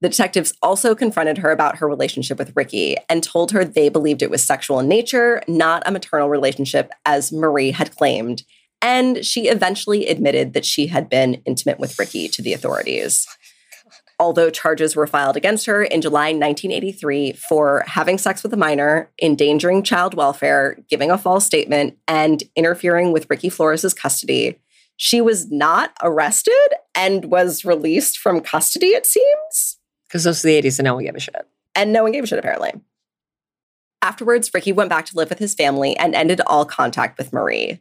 The detectives also confronted her about her relationship with Ricky and told her they believed it was sexual in nature, not a maternal relationship, as Marie had claimed. And she eventually admitted that she had been intimate with Ricky to the authorities. Although charges were filed against her in July 1983 for having sex with a minor, endangering child welfare, giving a false statement, and interfering with Ricky Flores' custody, she was not arrested and was released from custody, it seems. Because those are the 80s and no one gave a shit. And no one gave a shit, apparently. Afterwards, Ricky went back to live with his family and ended all contact with Marie.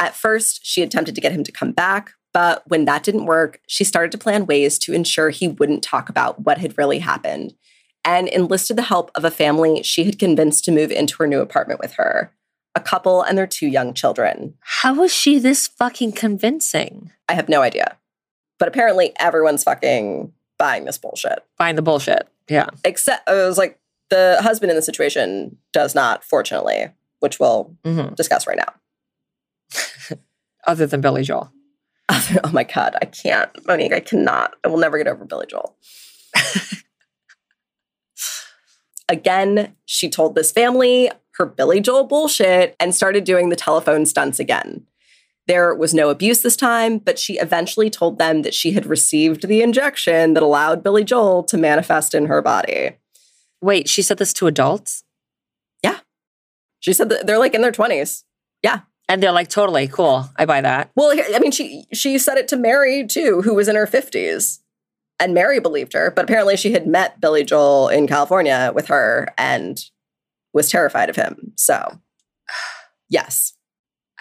At first, she attempted to get him to come back, but when that didn't work, she started to plan ways to ensure he wouldn't talk about what had really happened and enlisted the help of a family she had convinced to move into her new apartment with her a couple and their two young children. How was she this fucking convincing? I have no idea. But apparently, everyone's fucking buying this bullshit. Buying the bullshit. Yeah. Except, it was like the husband in the situation does not, fortunately, which we'll hmm discuss right now. Other than Billy Joel. oh my God, I can't. Monique, I cannot. I will never get over Billy Joel. [laughs] again, she told this family her Billy Joel bullshit and started doing the telephone stunts again. There was no abuse this time, but she eventually told them that she had received the injection that allowed Billy Joel to manifest in her body. Wait, she said this to adults? Yeah. She said that they're like in their 20s. And they're like, totally cool. I buy that. Well, I mean, she she said it to Mary too, who was in her 50s. And Mary believed her, but apparently she had met Billy Joel in California with her and was terrified of him. So, [sighs] yes.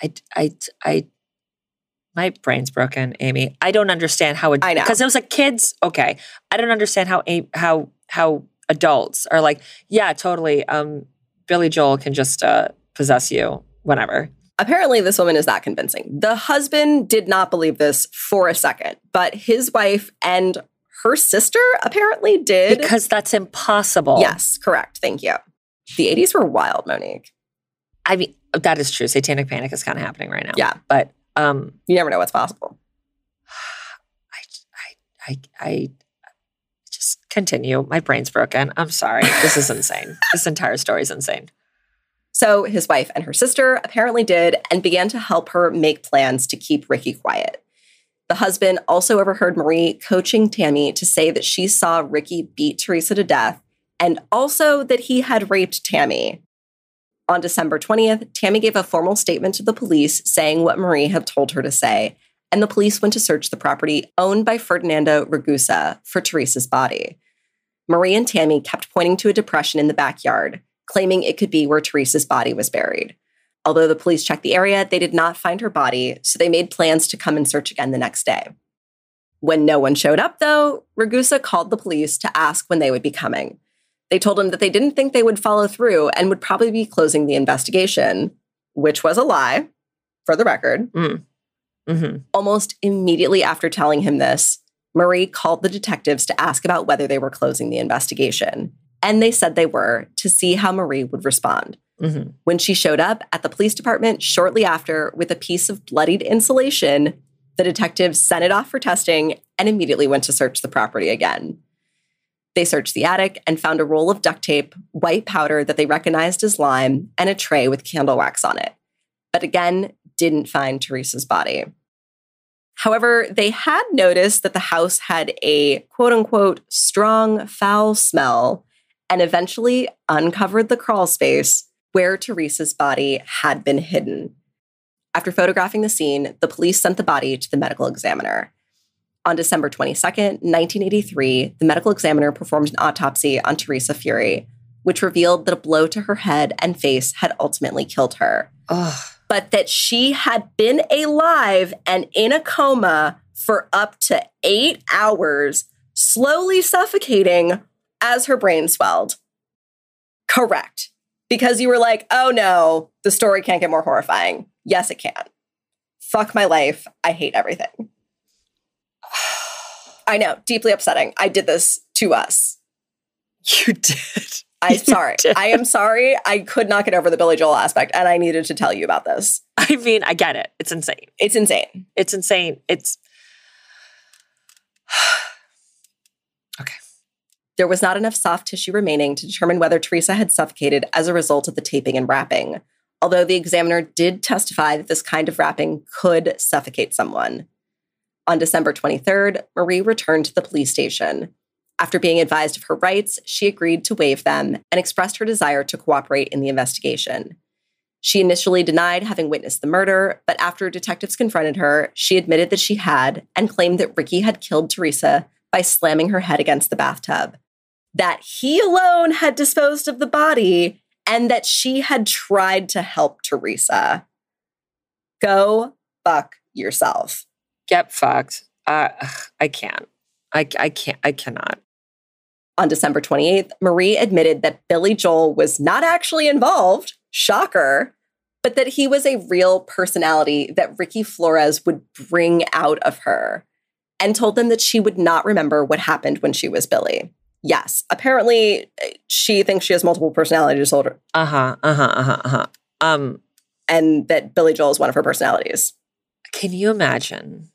I, I, I, my brain's broken, Amy. I don't understand how it, I know. because it was like kids. Okay. I don't understand how, a- how, how adults are like, yeah, totally. Um, Billy Joel can just, uh, possess you whenever. Apparently, this woman is that convincing. The husband did not believe this for a second, but his wife and her sister apparently did. Because that's impossible. yes, correct. Thank you. The 80s were wild, Monique. I mean, that is true. Satanic panic is kind of happening right now. Yeah. But, um, You never know what's possible. [sighs] I, I, I just continue. My brain's broken. I'm sorry. This is insane. this entire story is insane. So his wife and her sister apparently did and began to help her make plans to keep Ricky quiet. The husband also overheard Marie coaching Tammy to say that she saw Ricky beat Teresa to death and also that he had raped Tammy. On December 20th, Tammy gave a formal statement to the police saying what Marie had told her to say, and the police went to search the property owned by Ferdinando Ragusa for Teresa's body. Marie and Tammy kept pointing to a depression in the backyard, claiming it could be where Teresa's body was buried. Although the police checked the area, they did not find her body, so they made plans to come and search again the next day. When no one showed up, though, Ragusa called the police to ask when they would be coming. They told him that they didn't think they would follow through and would probably be closing the investigation, which was a lie, for the record. Mm. hmm Almost immediately after telling him this, Marie called the detectives to ask about whether they were closing the investigation. And they said they were to see how Marie would respond. hmm When she showed up at the police department shortly after with a piece of bloodied insulation, the detectives sent it off for testing and immediately went to search the property again. They searched the attic and found a roll of duct tape, white powder that they recognized as lime, and a tray with candle wax on it. But again, didn't find Teresa's body. However, they had noticed that the house had a quote unquote strong foul smell and eventually uncovered the crawl space where Teresa's body had been hidden. After photographing the scene, the police sent the body to the medical examiner. On December 22nd, 1983, the medical examiner performed an autopsy on Teresa Fury, which revealed that a blow to her head and face had ultimately killed her, Ugh. but that she had been alive and in a coma for up to eight hours, slowly suffocating as her brain swelled. Correct. Because you were like, oh no, the story can't get more horrifying. Yes, it can. Fuck my life. I hate everything. [sighs] I know, deeply upsetting. I did this to us. You [laughs] did. I'm sorry. I am sorry. I could not get over the Billy Joel aspect, and I needed to tell you about this. I mean, I get it. It's insane. It's insane. It's insane. It's There was not enough soft tissue remaining to determine whether Teresa had suffocated as a result of the taping and wrapping, although the examiner did testify that this kind of wrapping could suffocate someone. On December 23rd, Marie returned to the police station. After being advised of her rights, she agreed to waive them and expressed her desire to cooperate in the investigation. She initially denied having witnessed the murder, but after detectives confronted her, she admitted that she had and claimed that Ricky had killed Teresa by slamming her head against the bathtub that he alone had disposed of the body and that she had tried to help Teresa. Go fuck yourself. get fucked. Uh, I can't. I, I can't. I cannot. On December 28th, Marie admitted that Billy Joel was not actually involved, shocker, but that he was a real personality that Ricky Flores would bring out of her and told them that she would not remember what happened when she was Billy. Yes, apparently she thinks she has multiple personality disorder Uh huh. Uh huh. Uh huh. Uh huh. Um, and that Billy Joel is one of her personalities. can you imagine?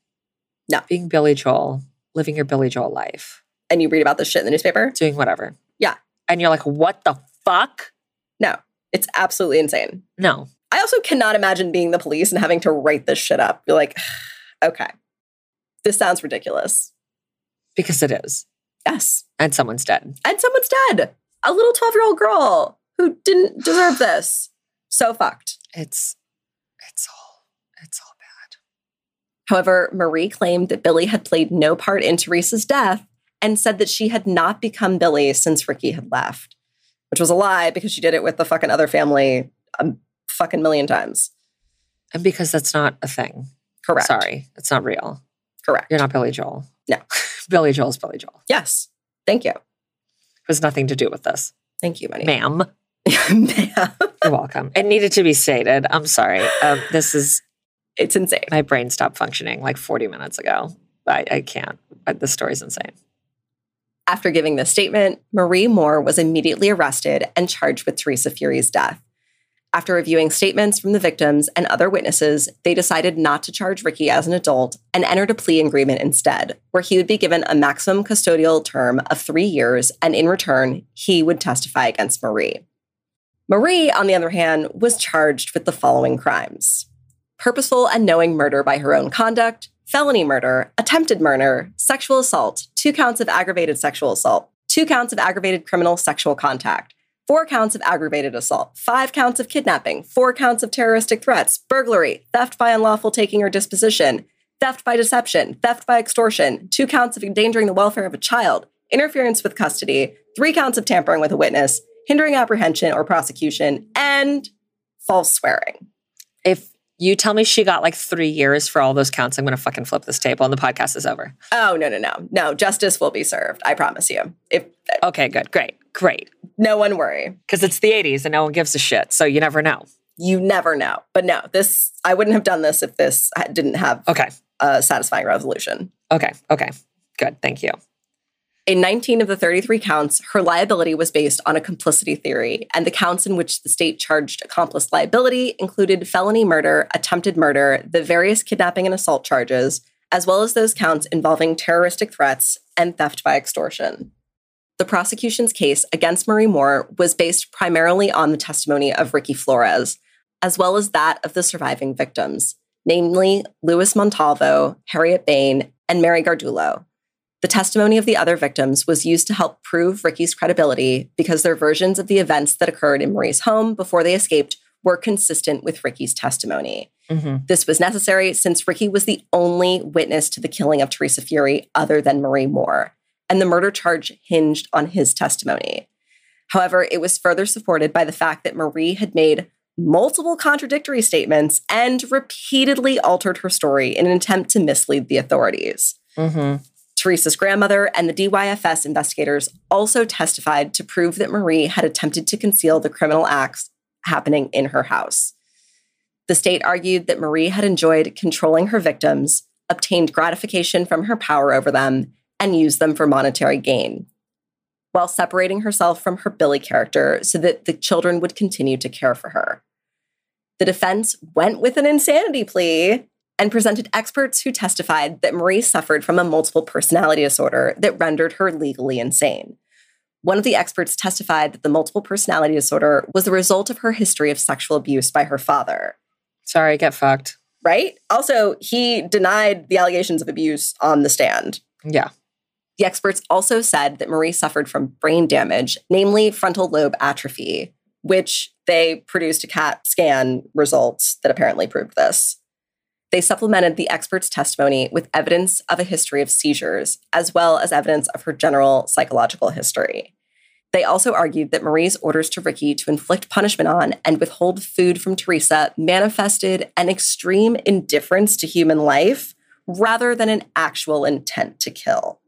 No. Being Billy Joel, living your Billy Joel life, And you read about this shit in the newspaper? doing whatever. Yeah. And you're like, what the fuck? No, it's absolutely insane. No. I also cannot imagine being the police and having to write this shit up. You're like, [sighs] okay, this sounds ridiculous. Because it is. Yes. And someone's dead. And someone's dead. A little 12 year old girl who didn't deserve this. So fucked. It's, it's all, it's all bad. However, Marie claimed that Billy had played no part in Teresa's death and said that she had not become Billy since Ricky had left, which was a lie because she did it with the fucking other family a fucking million times. And because that's not a thing. Correct. Sorry. It's not real. Correct. You're not Billy Joel. No. Billy Joel's Billy Joel. Yes. Thank you. It has nothing to do with this. Thank you, Money. Ma'am. [laughs] Ma'am. You're welcome. It needed to be stated. I'm sorry. Um, this is it's insane. my brain stopped functioning like 40 minutes ago. I, I can't. I, the story's insane. After giving this statement, Marie Moore was immediately arrested and charged with Teresa Fury's death. After reviewing statements from the victims and other witnesses, they decided not to charge Ricky as an adult and entered a plea agreement instead, where he would be given a maximum custodial term of three years, and in return, he would testify against Marie. Marie, on the other hand, was charged with the following crimes purposeful and knowing murder by her own conduct, felony murder, attempted murder, sexual assault, two counts of aggravated sexual assault, two counts of aggravated criminal sexual contact, four counts of aggravated assault, five counts of kidnapping, four counts of terroristic threats, burglary, theft by unlawful taking or disposition, theft by deception, theft by extortion, two counts of endangering the welfare of a child, interference with custody, three counts of tampering with a witness, hindering apprehension or prosecution, and false swearing. If you tell me she got like three years for all those counts, I'm going to fucking flip this table and the podcast is over. Oh, no, no, no. No, justice will be served. I promise you. If uh, Okay, good. Great. Great. No one worry. Because it's the 80s and no one gives a shit. So you never know. You never know. But no, this, I wouldn't have done this if this didn't have Okay. a satisfying resolution. Okay. Okay. Good. Thank you. In 19 of the 33 counts, her liability was based on a complicity theory, and the counts in which the state charged accomplice liability included felony murder, attempted murder, the various kidnapping and assault charges, as well as those counts involving terroristic threats and theft by extortion. The prosecution's case against Marie Moore was based primarily on the testimony of Ricky Flores, as well as that of the surviving victims, namely Louis Montalvo, Harriet Bain, and Mary Gardulo. The testimony of the other victims was used to help prove Ricky's credibility because their versions of the events that occurred in Marie's home before they escaped were consistent with Ricky's testimony. Mm-hmm. This was necessary since Ricky was the only witness to the killing of Teresa Fury other than Marie Moore, and the murder charge hinged on his testimony. However, it was further supported by the fact that Marie had made multiple contradictory statements and repeatedly altered her story in an attempt to mislead the authorities. Mm-hmm. Teresa's grandmother and the DYFS investigators also testified to prove that Marie had attempted to conceal the criminal acts happening in her house. The state argued that Marie had enjoyed controlling her victims, obtained gratification from her power over them, and use them for monetary gain, while separating herself from her Billy character so that the children would continue to care for her. The defense went with an insanity plea and presented experts who testified that Marie suffered from a multiple personality disorder that rendered her legally insane. One of the experts testified that the multiple personality disorder was the result of her history of sexual abuse by her father, Sorry, get fucked. right? Also, he denied the allegations of abuse on the stand. Yeah. The experts also said that Marie suffered from brain damage, namely frontal lobe atrophy, which they produced a CAT scan results that apparently proved this. They supplemented the experts' testimony with evidence of a history of seizures, as well as evidence of her general psychological history. They also argued that Marie's orders to Ricky to inflict punishment on and withhold food from Teresa manifested an extreme indifference to human life rather than an actual intent to kill.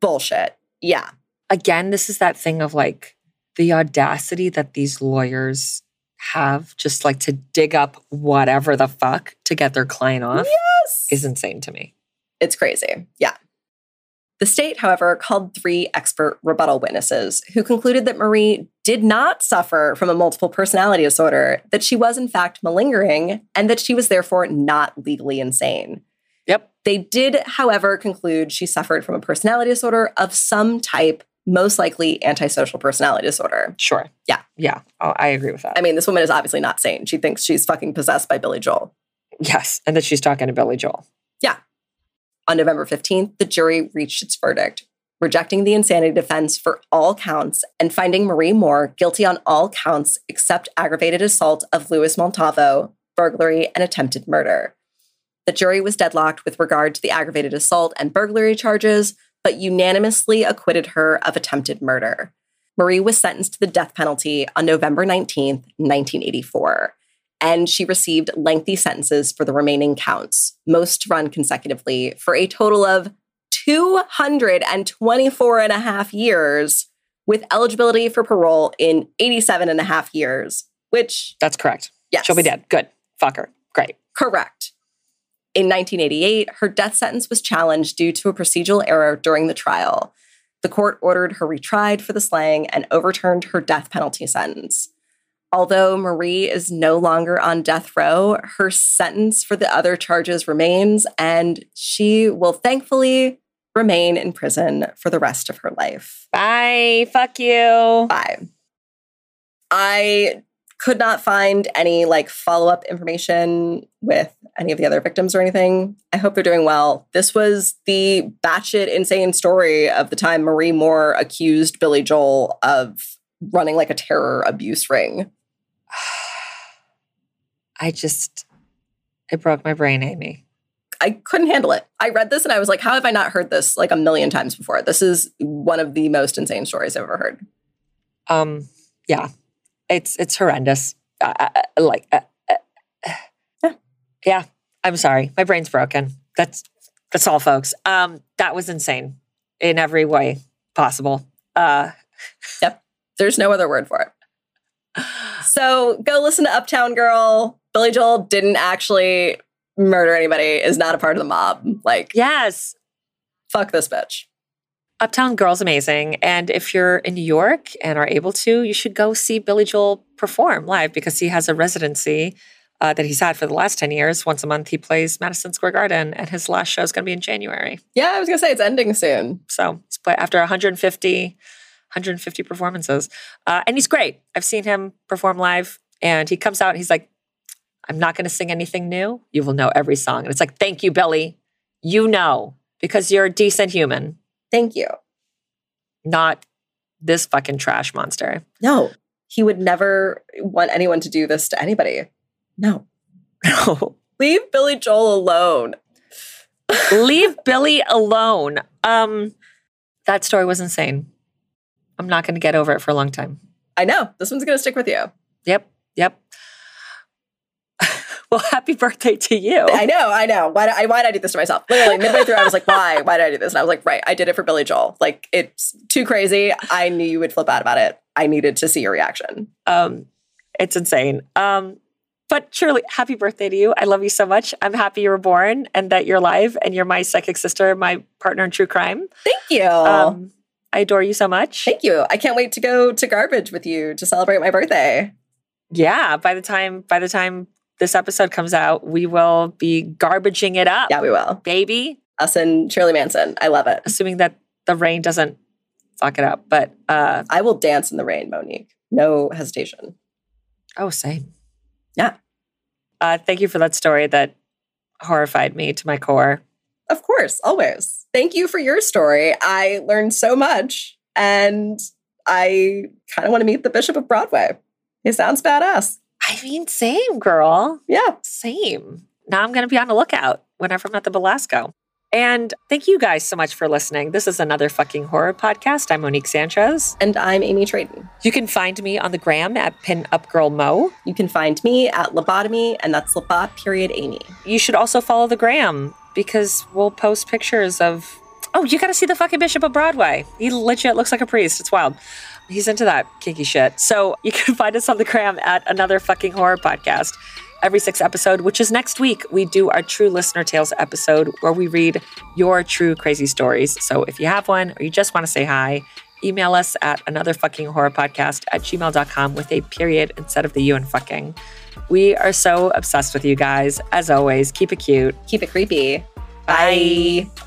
Bullshit. Yeah. Again, this is that thing of like the audacity that these lawyers have just like to dig up whatever the fuck to get their client off Yes. is insane to me. It's crazy. Yeah. The state, however, called three expert rebuttal witnesses who concluded that Marie did not suffer from a multiple personality disorder, that she was in fact malingering, and that she was therefore not legally insane. Yep. They did, however, conclude she suffered from a personality disorder of some type, most likely antisocial personality disorder. Sure. Yeah. Yeah. Oh, I agree with that. I mean, this woman is obviously not sane. She thinks she's fucking possessed by Billy Joel. yes. And that she's talking to Billy Joel. Yeah. On November 15th, the jury reached its verdict, rejecting the insanity defense for all counts and finding Marie Moore guilty on all counts except aggravated assault of Louis Montalvo, burglary, and attempted murder. The jury was deadlocked with regard to the aggravated assault and burglary charges, but unanimously acquitted her of attempted murder. Marie was sentenced to the death penalty on November 19th, 1984 and she received lengthy sentences for the remaining counts, most run consecutively, for a total of 224 and a half years, with eligibility for parole in 87 and a half years, which, That's correct. yes. She'll be dead. Good. Fuck her. Great. Correct. In 1988, her death sentence was challenged due to a procedural error during the trial. The court ordered her retried for the slaying and overturned her death penalty sentence. Although Marie is no longer on death row, her sentence for the other charges remains, and she will thankfully remain in prison for the rest of her life. Bye. Fuck you. Bye. I could not find any like follow up information with any of the other victims or anything. I hope they're doing well. This was the batshit insane story of the time Marie Moore accused Billy Joel of running like a terror abuse ring. [sighs] I just, it broke my brain, Amy. I couldn't handle it. I read this and I was like, how have I not heard this like a million times before? This is one of the most insane stories I've ever heard. Um, yeah, it's it's horrendous. Uh, uh, like, uh, [sighs] uh, Yeah. yeah. I'm sorry, my brain's broken. That's that's all, folks. Um, that was insane in every way possible. Uh, [laughs] Yep. There's no other word for it. So go listen to Uptown Girl. Billy Joel didn't actually murder anybody, is not a part of the mob. Like, Yes. fuck this bitch. Uptown Girl's amazing. And if you're in New York and are able to, you should go see Billy Joel perform live because he has a residency uh, that he's had for the last 10 years. Once a month, he plays Madison Square Garden, and his last show is going to be in January. Yeah, I was gonna say it's ending soon. So he's play after 150, 150 performances. Uh, and he's great. I've seen him perform live, and he comes out and he's like, I'm not going to sing anything new. You will know every song. And it's like, thank you, Billy. You know, because you're a decent human, Thank you. not this fucking trash monster. No, he would never want anyone to do this to anybody. No. No. [laughs] Leave Billy Joel alone. [laughs] Leave Billy alone. Um, that story was insane. I'm not going to get over it for a long time. I know. This one's gonna stick with you. Yep. Yep. [laughs] well, happy birthday to you. I know, I know. Why, did I, why did I do this to myself? Literally, midway through, I was like, [laughs] why? Why did I do this? And I was like, right, I did it for Billy Joel. Like, it's too crazy. I knew you would flip out about it. I needed to see your reaction. Um, it's insane. Um, but Shirley, happy birthday to you. I love you so much. I'm happy you were born and that you're alive and you're my psychic sister, my partner in true crime. Thank you. Um, I adore you so much. Thank you. I can't wait to go to garbage with you to celebrate my birthday. Yeah, by the time by the time this episode comes out, we will be garbaging it up, Yeah, we will. baby. Us and Shirley Manson. I love it. Assuming that the rain doesn't fuck it up. But uh I will dance in the rain, Monique. No hesitation. oh, same. Yeah. Uh, thank you for that story that horrified me to my core. Of course, always. Thank you for your story. I learned so much and I kind of want to meet the Bishop of Broadway. He sounds badass. I mean, same girl. Yeah. Same. Now I'm going to be on the lookout whenever I'm at the Belasco. And thank you guys so much for listening. This is another fucking horror podcast. I'm Monique Sanchez. And I'm Amy Trayton. You can find me on the gram at pinupgirlmo. You can find me at Lobotomy, and that's Lobot period Amy. You should also follow the gram because we'll post pictures of. Oh, you got to see the fucking Bishop of Broadway. He legit looks like a priest. It's wild. He's into that kinky shit. So [laughs] you can find us on the gram at another fucking horror podcast. Every sixth episode, which is next week, we do our True Listener Tales episode where we read your true crazy stories. So if you have one or you just want to say hi, email us at another fucking horror podcast at gmail.com with a period instead of the you and fucking. We are so obsessed with you guys. As always, keep it cute. Keep it creepy. Bye. Bye.